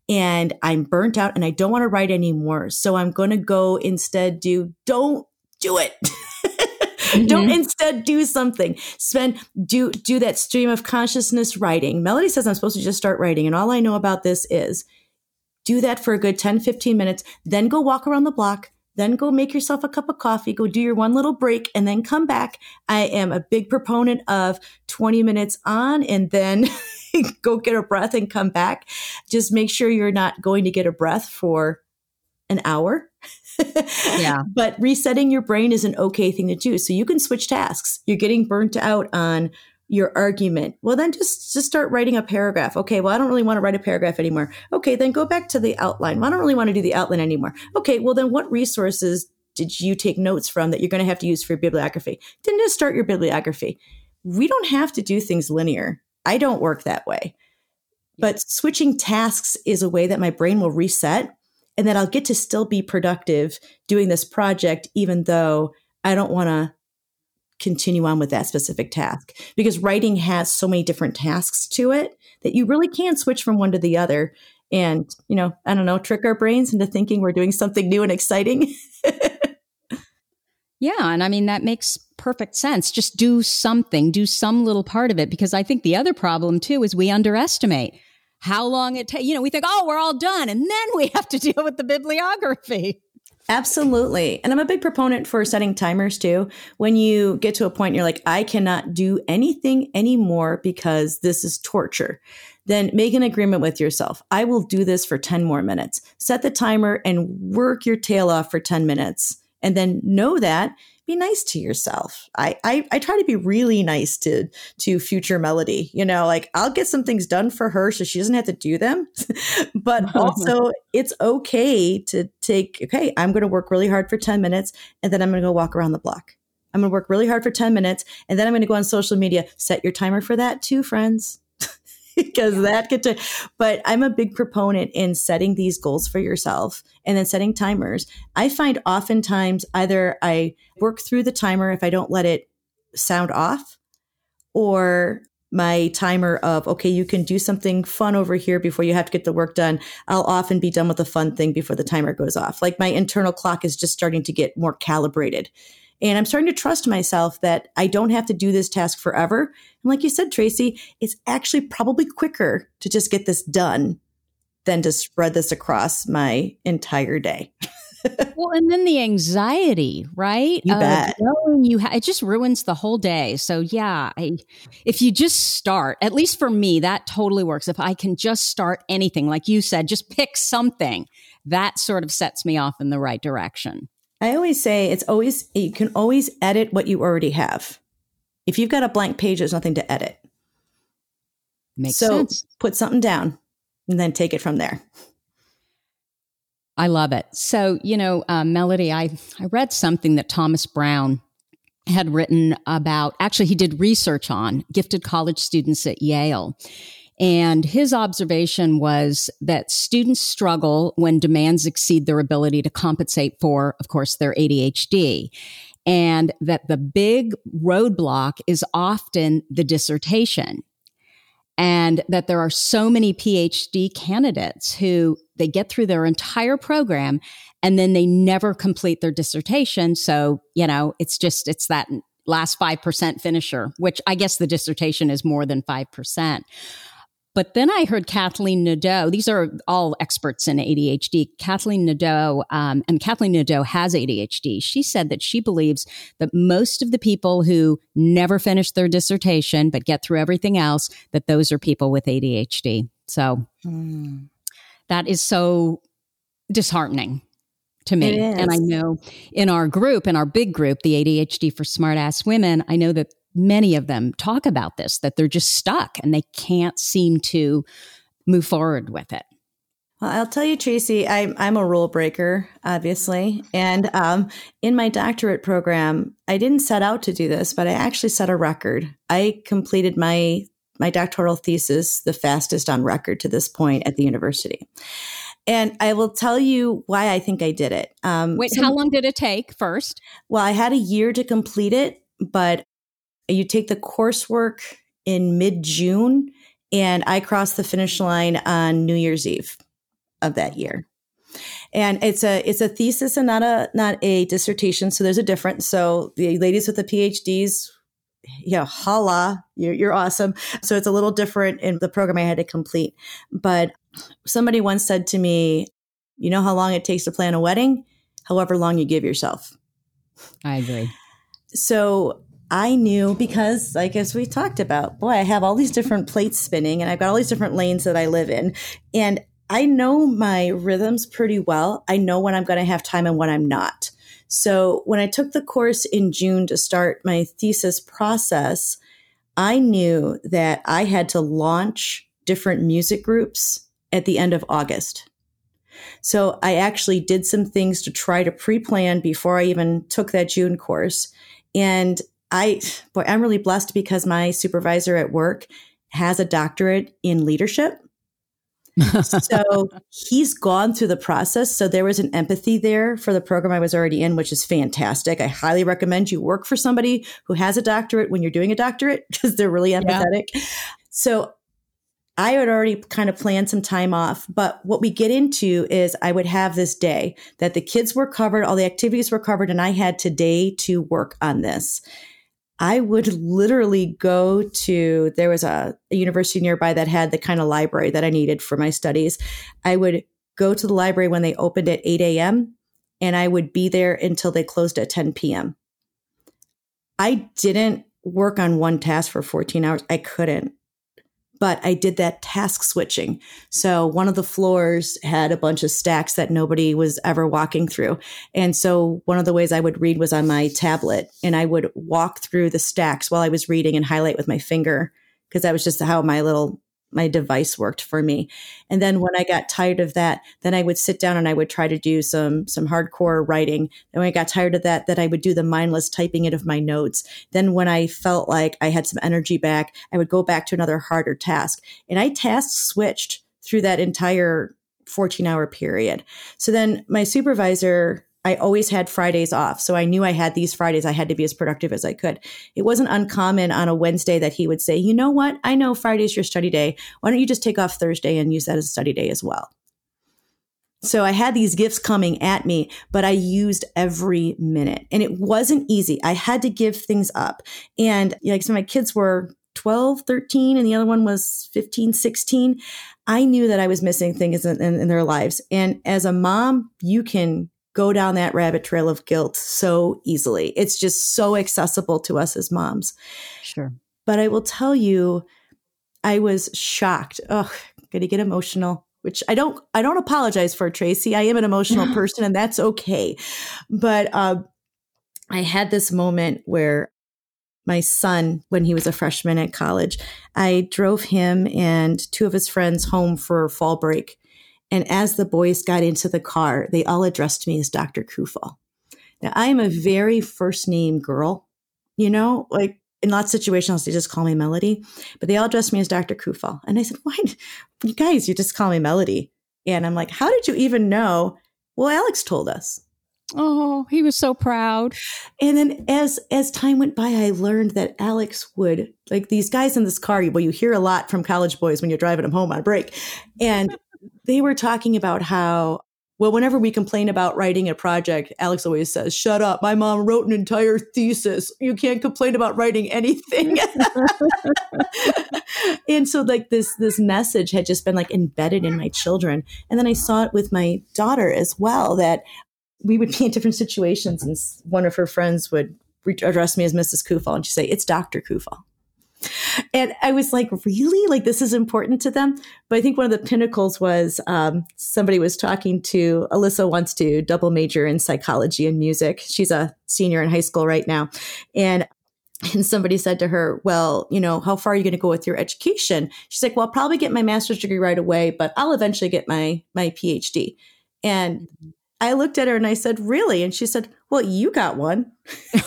and I'm burnt out and I don't want to write anymore. So I'm going to go instead do, don't do it. Mm-hmm. Don't instead do something. Spend do do that stream of consciousness writing. Melody says I'm supposed to just start writing and all I know about this is do that for a good 10 15 minutes, then go walk around the block, then go make yourself a cup of coffee, go do your one little break and then come back. I am a big proponent of 20 minutes on and then go get a breath and come back. Just make sure you're not going to get a breath for an hour yeah. But resetting your brain is an okay thing to do. So you can switch tasks. You're getting burnt out on your argument. Well, then just just start writing a paragraph. Okay, well, I don't really want to write a paragraph anymore. Okay, then go back to the outline. Well, I don't really want to do the outline anymore. Okay, well, then what resources did you take notes from that you're going to have to use for your bibliography? Then just start your bibliography. We don't have to do things linear. I don't work that way. But switching tasks is a way that my brain will reset and that I'll get to still be productive doing this project, even though I don't want to continue on with that specific task because writing has so many different tasks to it that you really can switch from one to the other and, you know, I don't know, trick our brains into thinking we're doing something new and exciting. yeah. And I mean, that makes perfect sense. Just do something, do some little part of it. Because I think the other problem too is we underestimate how long it takes. You know, we think, oh, we're all done. And then we have to deal with the bibliography. Absolutely. And I'm a big proponent for setting timers too. When you get to a point you're like, I cannot do anything anymore because this is torture, then make an agreement with yourself. I will do this for 10 more minutes. Set the timer and work your tail off for 10 minutes. And then know that be nice to yourself. I, I, I try to be really nice to to future Melody. You know, like I'll get some things done for her so she doesn't have to do them. but also it's okay to take, okay, I'm gonna work really hard for 10 minutes and then I'm gonna go walk around the block. I'm gonna work really hard for 10 minutes and then I'm gonna go on social media. Set your timer for that too, friends. because that could to, but I'm a big proponent in setting these goals for yourself and then setting timers. I find oftentimes either I work through the timer if I don't let it sound off or my timer of okay you can do something fun over here before you have to get the work done. I'll often be done with the fun thing before the timer goes off. Like my internal clock is just starting to get more calibrated and I'm starting to trust myself that I don't have to do this task forever. And like you said, Tracy, it's actually probably quicker to just get this done than to spread this across my entire day. well, and then the anxiety, right? You bet. knowing you ha- it just ruins the whole day. So yeah, I, if you just start, at least for me, that totally works. If I can just start anything, like you said, just pick something, that sort of sets me off in the right direction. I always say it's always, you can always edit what you already have. If you've got a blank page, there's nothing to edit. Makes so sense. put something down and then take it from there. I love it. So, you know, uh, Melody, I, I read something that Thomas Brown had written about, actually, he did research on gifted college students at Yale. And his observation was that students struggle when demands exceed their ability to compensate for, of course, their ADHD. And that the big roadblock is often the dissertation. And that there are so many PhD candidates who they get through their entire program and then they never complete their dissertation. So, you know, it's just, it's that last 5% finisher, which I guess the dissertation is more than 5%. But then I heard Kathleen Nadeau. These are all experts in ADHD. Kathleen Nadeau, um, and Kathleen Nadeau has ADHD. She said that she believes that most of the people who never finish their dissertation but get through everything else, that those are people with ADHD. So mm. that is so disheartening to me. And I know in our group, in our big group, the ADHD for Smartass Women, I know that many of them talk about this that they're just stuck and they can't seem to move forward with it. Well, I'll tell you, Tracy, I'm, I'm a rule breaker, obviously. And um, in my doctorate program, I didn't set out to do this, but I actually set a record. I completed my my doctoral thesis the fastest on record to this point at the university. And I will tell you why I think I did it. Um, Wait, so, how long did it take first? Well, I had a year to complete it, but you take the coursework in mid June, and I crossed the finish line on New Year's Eve of that year. And it's a it's a thesis and not a not a dissertation, so there's a difference. So the ladies with the PhDs, yeah, holla, you're you're awesome. So it's a little different in the program I had to complete. But somebody once said to me, "You know how long it takes to plan a wedding? However long you give yourself." I agree. So I knew because, like, as we talked about, boy, I have all these different plates spinning and I've got all these different lanes that I live in. And I know my rhythms pretty well. I know when I'm going to have time and when I'm not. So when I took the course in June to start my thesis process, I knew that I had to launch different music groups at the end of August. So I actually did some things to try to pre plan before I even took that June course. And I, boy, I'm really blessed because my supervisor at work has a doctorate in leadership. so he's gone through the process. So there was an empathy there for the program I was already in, which is fantastic. I highly recommend you work for somebody who has a doctorate when you're doing a doctorate because they're really empathetic. Yeah. So I had already kind of planned some time off, but what we get into is I would have this day that the kids were covered, all the activities were covered, and I had today to work on this. I would literally go to, there was a, a university nearby that had the kind of library that I needed for my studies. I would go to the library when they opened at 8 a.m. and I would be there until they closed at 10 p.m. I didn't work on one task for 14 hours. I couldn't but I did that task switching. So one of the floors had a bunch of stacks that nobody was ever walking through. And so one of the ways I would read was on my tablet and I would walk through the stacks while I was reading and highlight with my finger because that was just how my little my device worked for me. And then when I got tired of that, then I would sit down and I would try to do some some hardcore writing. And when I got tired of that, then I would do the mindless typing it of my notes. Then when I felt like I had some energy back, I would go back to another harder task. And I task switched through that entire 14 hour period. So then my supervisor I always had Fridays off. So I knew I had these Fridays. I had to be as productive as I could. It wasn't uncommon on a Wednesday that he would say, you know what? I know Friday's your study day. Why don't you just take off Thursday and use that as a study day as well? So I had these gifts coming at me, but I used every minute and it wasn't easy. I had to give things up. And like, so my kids were 12, 13, and the other one was 15, 16. I knew that I was missing things in, in, in their lives. And as a mom, you can go down that rabbit trail of guilt so easily. It's just so accessible to us as moms. Sure. But I will tell you, I was shocked. Oh, gonna get emotional. Which I don't. I don't apologize for, Tracy. I am an emotional person, and that's okay. But uh, I had this moment where my son, when he was a freshman at college, I drove him and two of his friends home for fall break and as the boys got into the car, they all addressed me as Dr. Kufal. Now, I am a very first name girl, you know, like in lots of situations, they just call me Melody, but they all addressed me as Dr. Kufal. And I said, why, you guys, you just call me Melody. And I'm like, how did you even know? Well, Alex told us. Oh, he was so proud. And then as as time went by, I learned that Alex would like these guys in this car. Well, you hear a lot from college boys when you're driving them home on break, and they were talking about how well, whenever we complain about writing a project, Alex always says, Shut up. My mom wrote an entire thesis. You can't complain about writing anything. and so like this this message had just been like embedded in my children. And then I saw it with my daughter as well, that we would be in different situations and one of her friends would address me as Mrs. Kufal and she'd say, It's Dr. Kufal. And I was like, really? Like, this is important to them? But I think one of the pinnacles was um, somebody was talking to Alyssa wants to double major in psychology and music. She's a senior in high school right now. And and somebody said to her, Well, you know, how far are you going to go with your education? She's like, Well, I'll probably get my master's degree right away, but I'll eventually get my my PhD. And mm-hmm. I looked at her and I said, Really? And she said, Well, you got one. and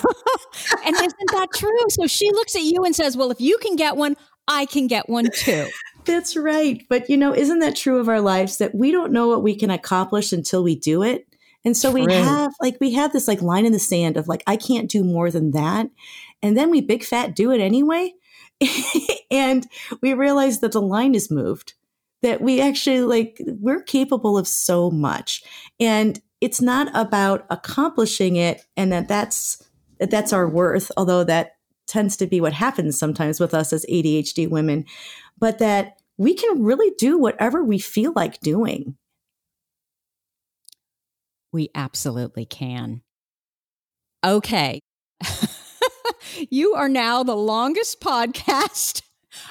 isn't that true? So she looks at you and says, Well, if you can get one, I can get one too. That's right. But, you know, isn't that true of our lives that we don't know what we can accomplish until we do it? And so true. we have like, we have this like line in the sand of like, I can't do more than that. And then we big fat do it anyway. and we realize that the line is moved that we actually like we're capable of so much. And it's not about accomplishing it and that that's that that's our worth although that tends to be what happens sometimes with us as ADHD women but that we can really do whatever we feel like doing. We absolutely can. Okay. You are now the longest podcast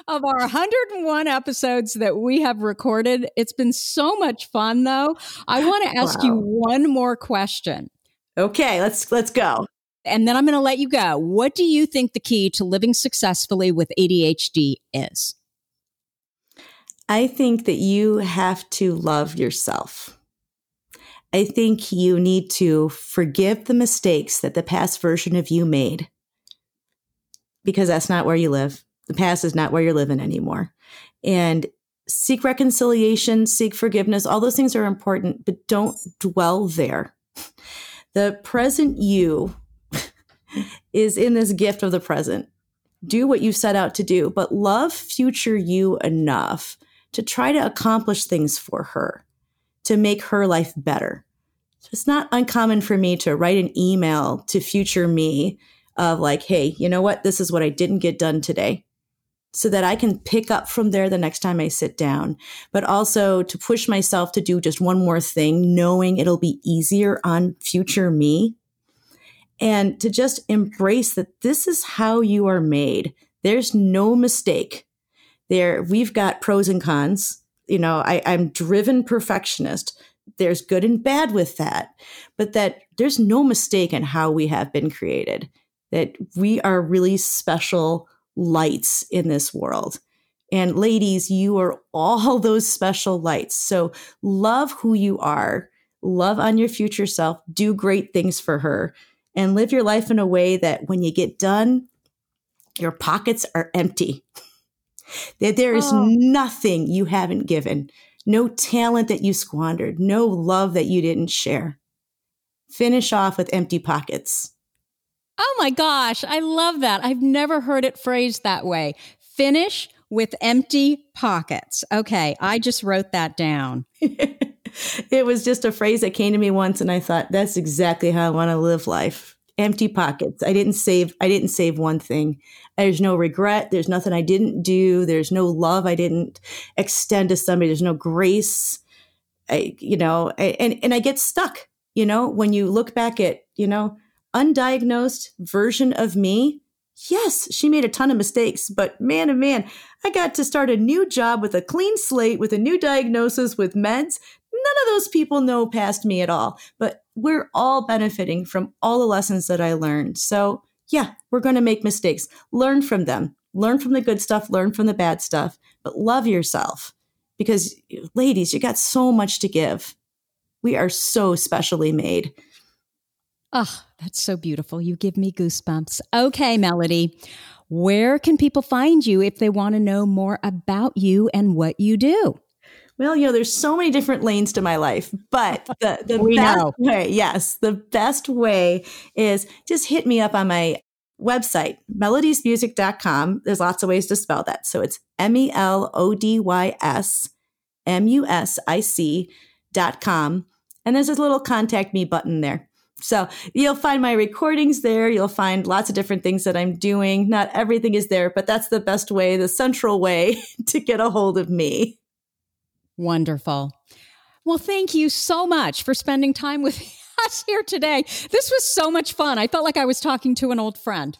of our 101 episodes that we have recorded. It's been so much fun though. I want to ask wow. you one more question. Okay, let's let's go. And then I'm going to let you go. What do you think the key to living successfully with ADHD is? I think that you have to love yourself. I think you need to forgive the mistakes that the past version of you made because that's not where you live. The past is not where you're living anymore. And seek reconciliation, seek forgiveness. All those things are important, but don't dwell there. The present you is in this gift of the present. Do what you set out to do, but love future you enough to try to accomplish things for her, to make her life better. So it's not uncommon for me to write an email to future me of like, hey, you know what? This is what I didn't get done today. So that I can pick up from there the next time I sit down, but also to push myself to do just one more thing, knowing it'll be easier on future me. And to just embrace that this is how you are made. There's no mistake. There, we've got pros and cons. You know, I, I'm driven perfectionist. There's good and bad with that, but that there's no mistake in how we have been created that we are really special lights in this world. And ladies, you are all those special lights. So love who you are, love on your future self, do great things for her, and live your life in a way that when you get done, your pockets are empty. that there is oh. nothing you haven't given, no talent that you squandered, no love that you didn't share. Finish off with empty pockets. Oh my gosh, I love that. I've never heard it phrased that way. Finish with empty pockets. Okay, I just wrote that down. it was just a phrase that came to me once and I thought that's exactly how I want to live life. Empty pockets. I didn't save I didn't save one thing. There's no regret, there's nothing I didn't do, there's no love I didn't extend to somebody, there's no grace. I, you know, and and I get stuck, you know, when you look back at, you know, undiagnosed version of me, yes, she made a ton of mistakes, but man, oh man, I got to start a new job with a clean slate, with a new diagnosis, with meds. None of those people know past me at all, but we're all benefiting from all the lessons that I learned. So, yeah, we're going to make mistakes. Learn from them. Learn from the good stuff, learn from the bad stuff, but love yourself because, ladies, you got so much to give. We are so specially made. Oh, that's so beautiful. You give me goosebumps. Okay, Melody, where can people find you if they want to know more about you and what you do? Well, you know, there's so many different lanes to my life, but the, the best know. way, yes, the best way is just hit me up on my website, melodysmusic.com. There's lots of ways to spell that. So it's M E L O D Y S M U S I C dot com. And there's this little contact me button there. So you'll find my recordings there. You'll find lots of different things that I'm doing. Not everything is there, but that's the best way, the central way to get a hold of me. Wonderful. Well, thank you so much for spending time with us here today. This was so much fun. I felt like I was talking to an old friend.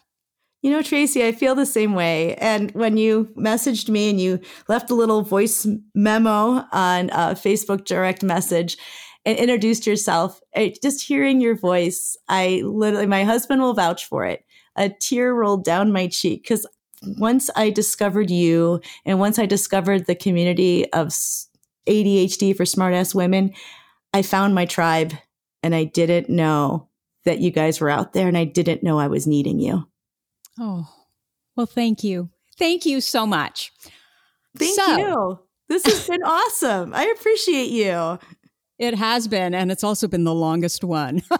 You know, Tracy, I feel the same way. And when you messaged me and you left a little voice memo on a Facebook direct message, and introduced yourself. Just hearing your voice, I literally, my husband will vouch for it. A tear rolled down my cheek because once I discovered you and once I discovered the community of ADHD for smartass women, I found my tribe and I didn't know that you guys were out there and I didn't know I was needing you. Oh, well, thank you. Thank you so much. Thank so, you. This has been awesome. I appreciate you. It has been, and it's also been the longest one.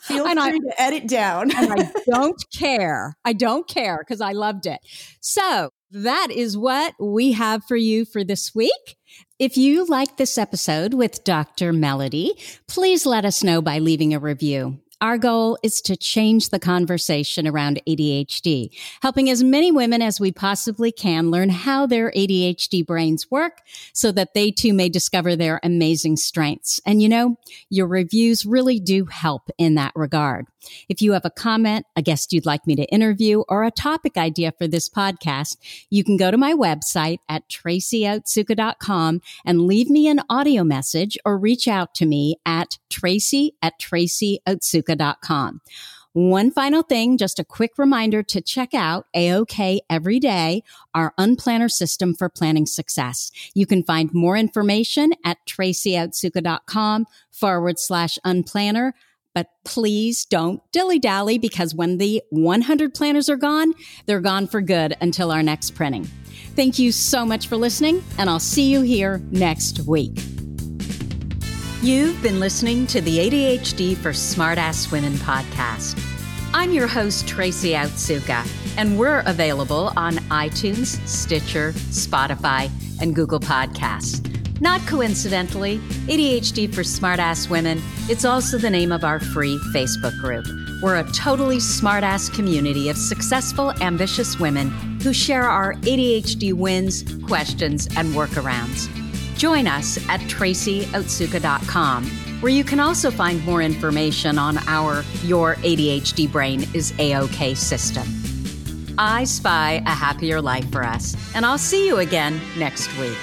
Feel and free I, to edit down. and I don't care. I don't care because I loved it. So that is what we have for you for this week. If you like this episode with Dr. Melody, please let us know by leaving a review. Our goal is to change the conversation around ADHD, helping as many women as we possibly can learn how their ADHD brains work so that they too may discover their amazing strengths. And you know, your reviews really do help in that regard. If you have a comment, a guest you'd like me to interview, or a topic idea for this podcast, you can go to my website at tracyotsuka.com and leave me an audio message or reach out to me at tracy at tracyotsuka.com. One final thing, just a quick reminder to check out AOK every day, our unplanner system for planning success. You can find more information at tracyotsuka.com forward slash unplanner. But please don't dilly dally because when the 100 planners are gone, they're gone for good until our next printing. Thank you so much for listening, and I'll see you here next week. You've been listening to the ADHD for Smartass Women podcast. I'm your host, Tracy Otsuka, and we're available on iTunes, Stitcher, Spotify, and Google Podcasts. Not coincidentally, ADHD for Smartass Women, it's also the name of our free Facebook group. We're a totally smartass community of successful, ambitious women who share our ADHD wins, questions, and workarounds. Join us at tracyotsuka.com, where you can also find more information on our Your ADHD Brain is A-OK system. I spy a happier life for us, and I'll see you again next week.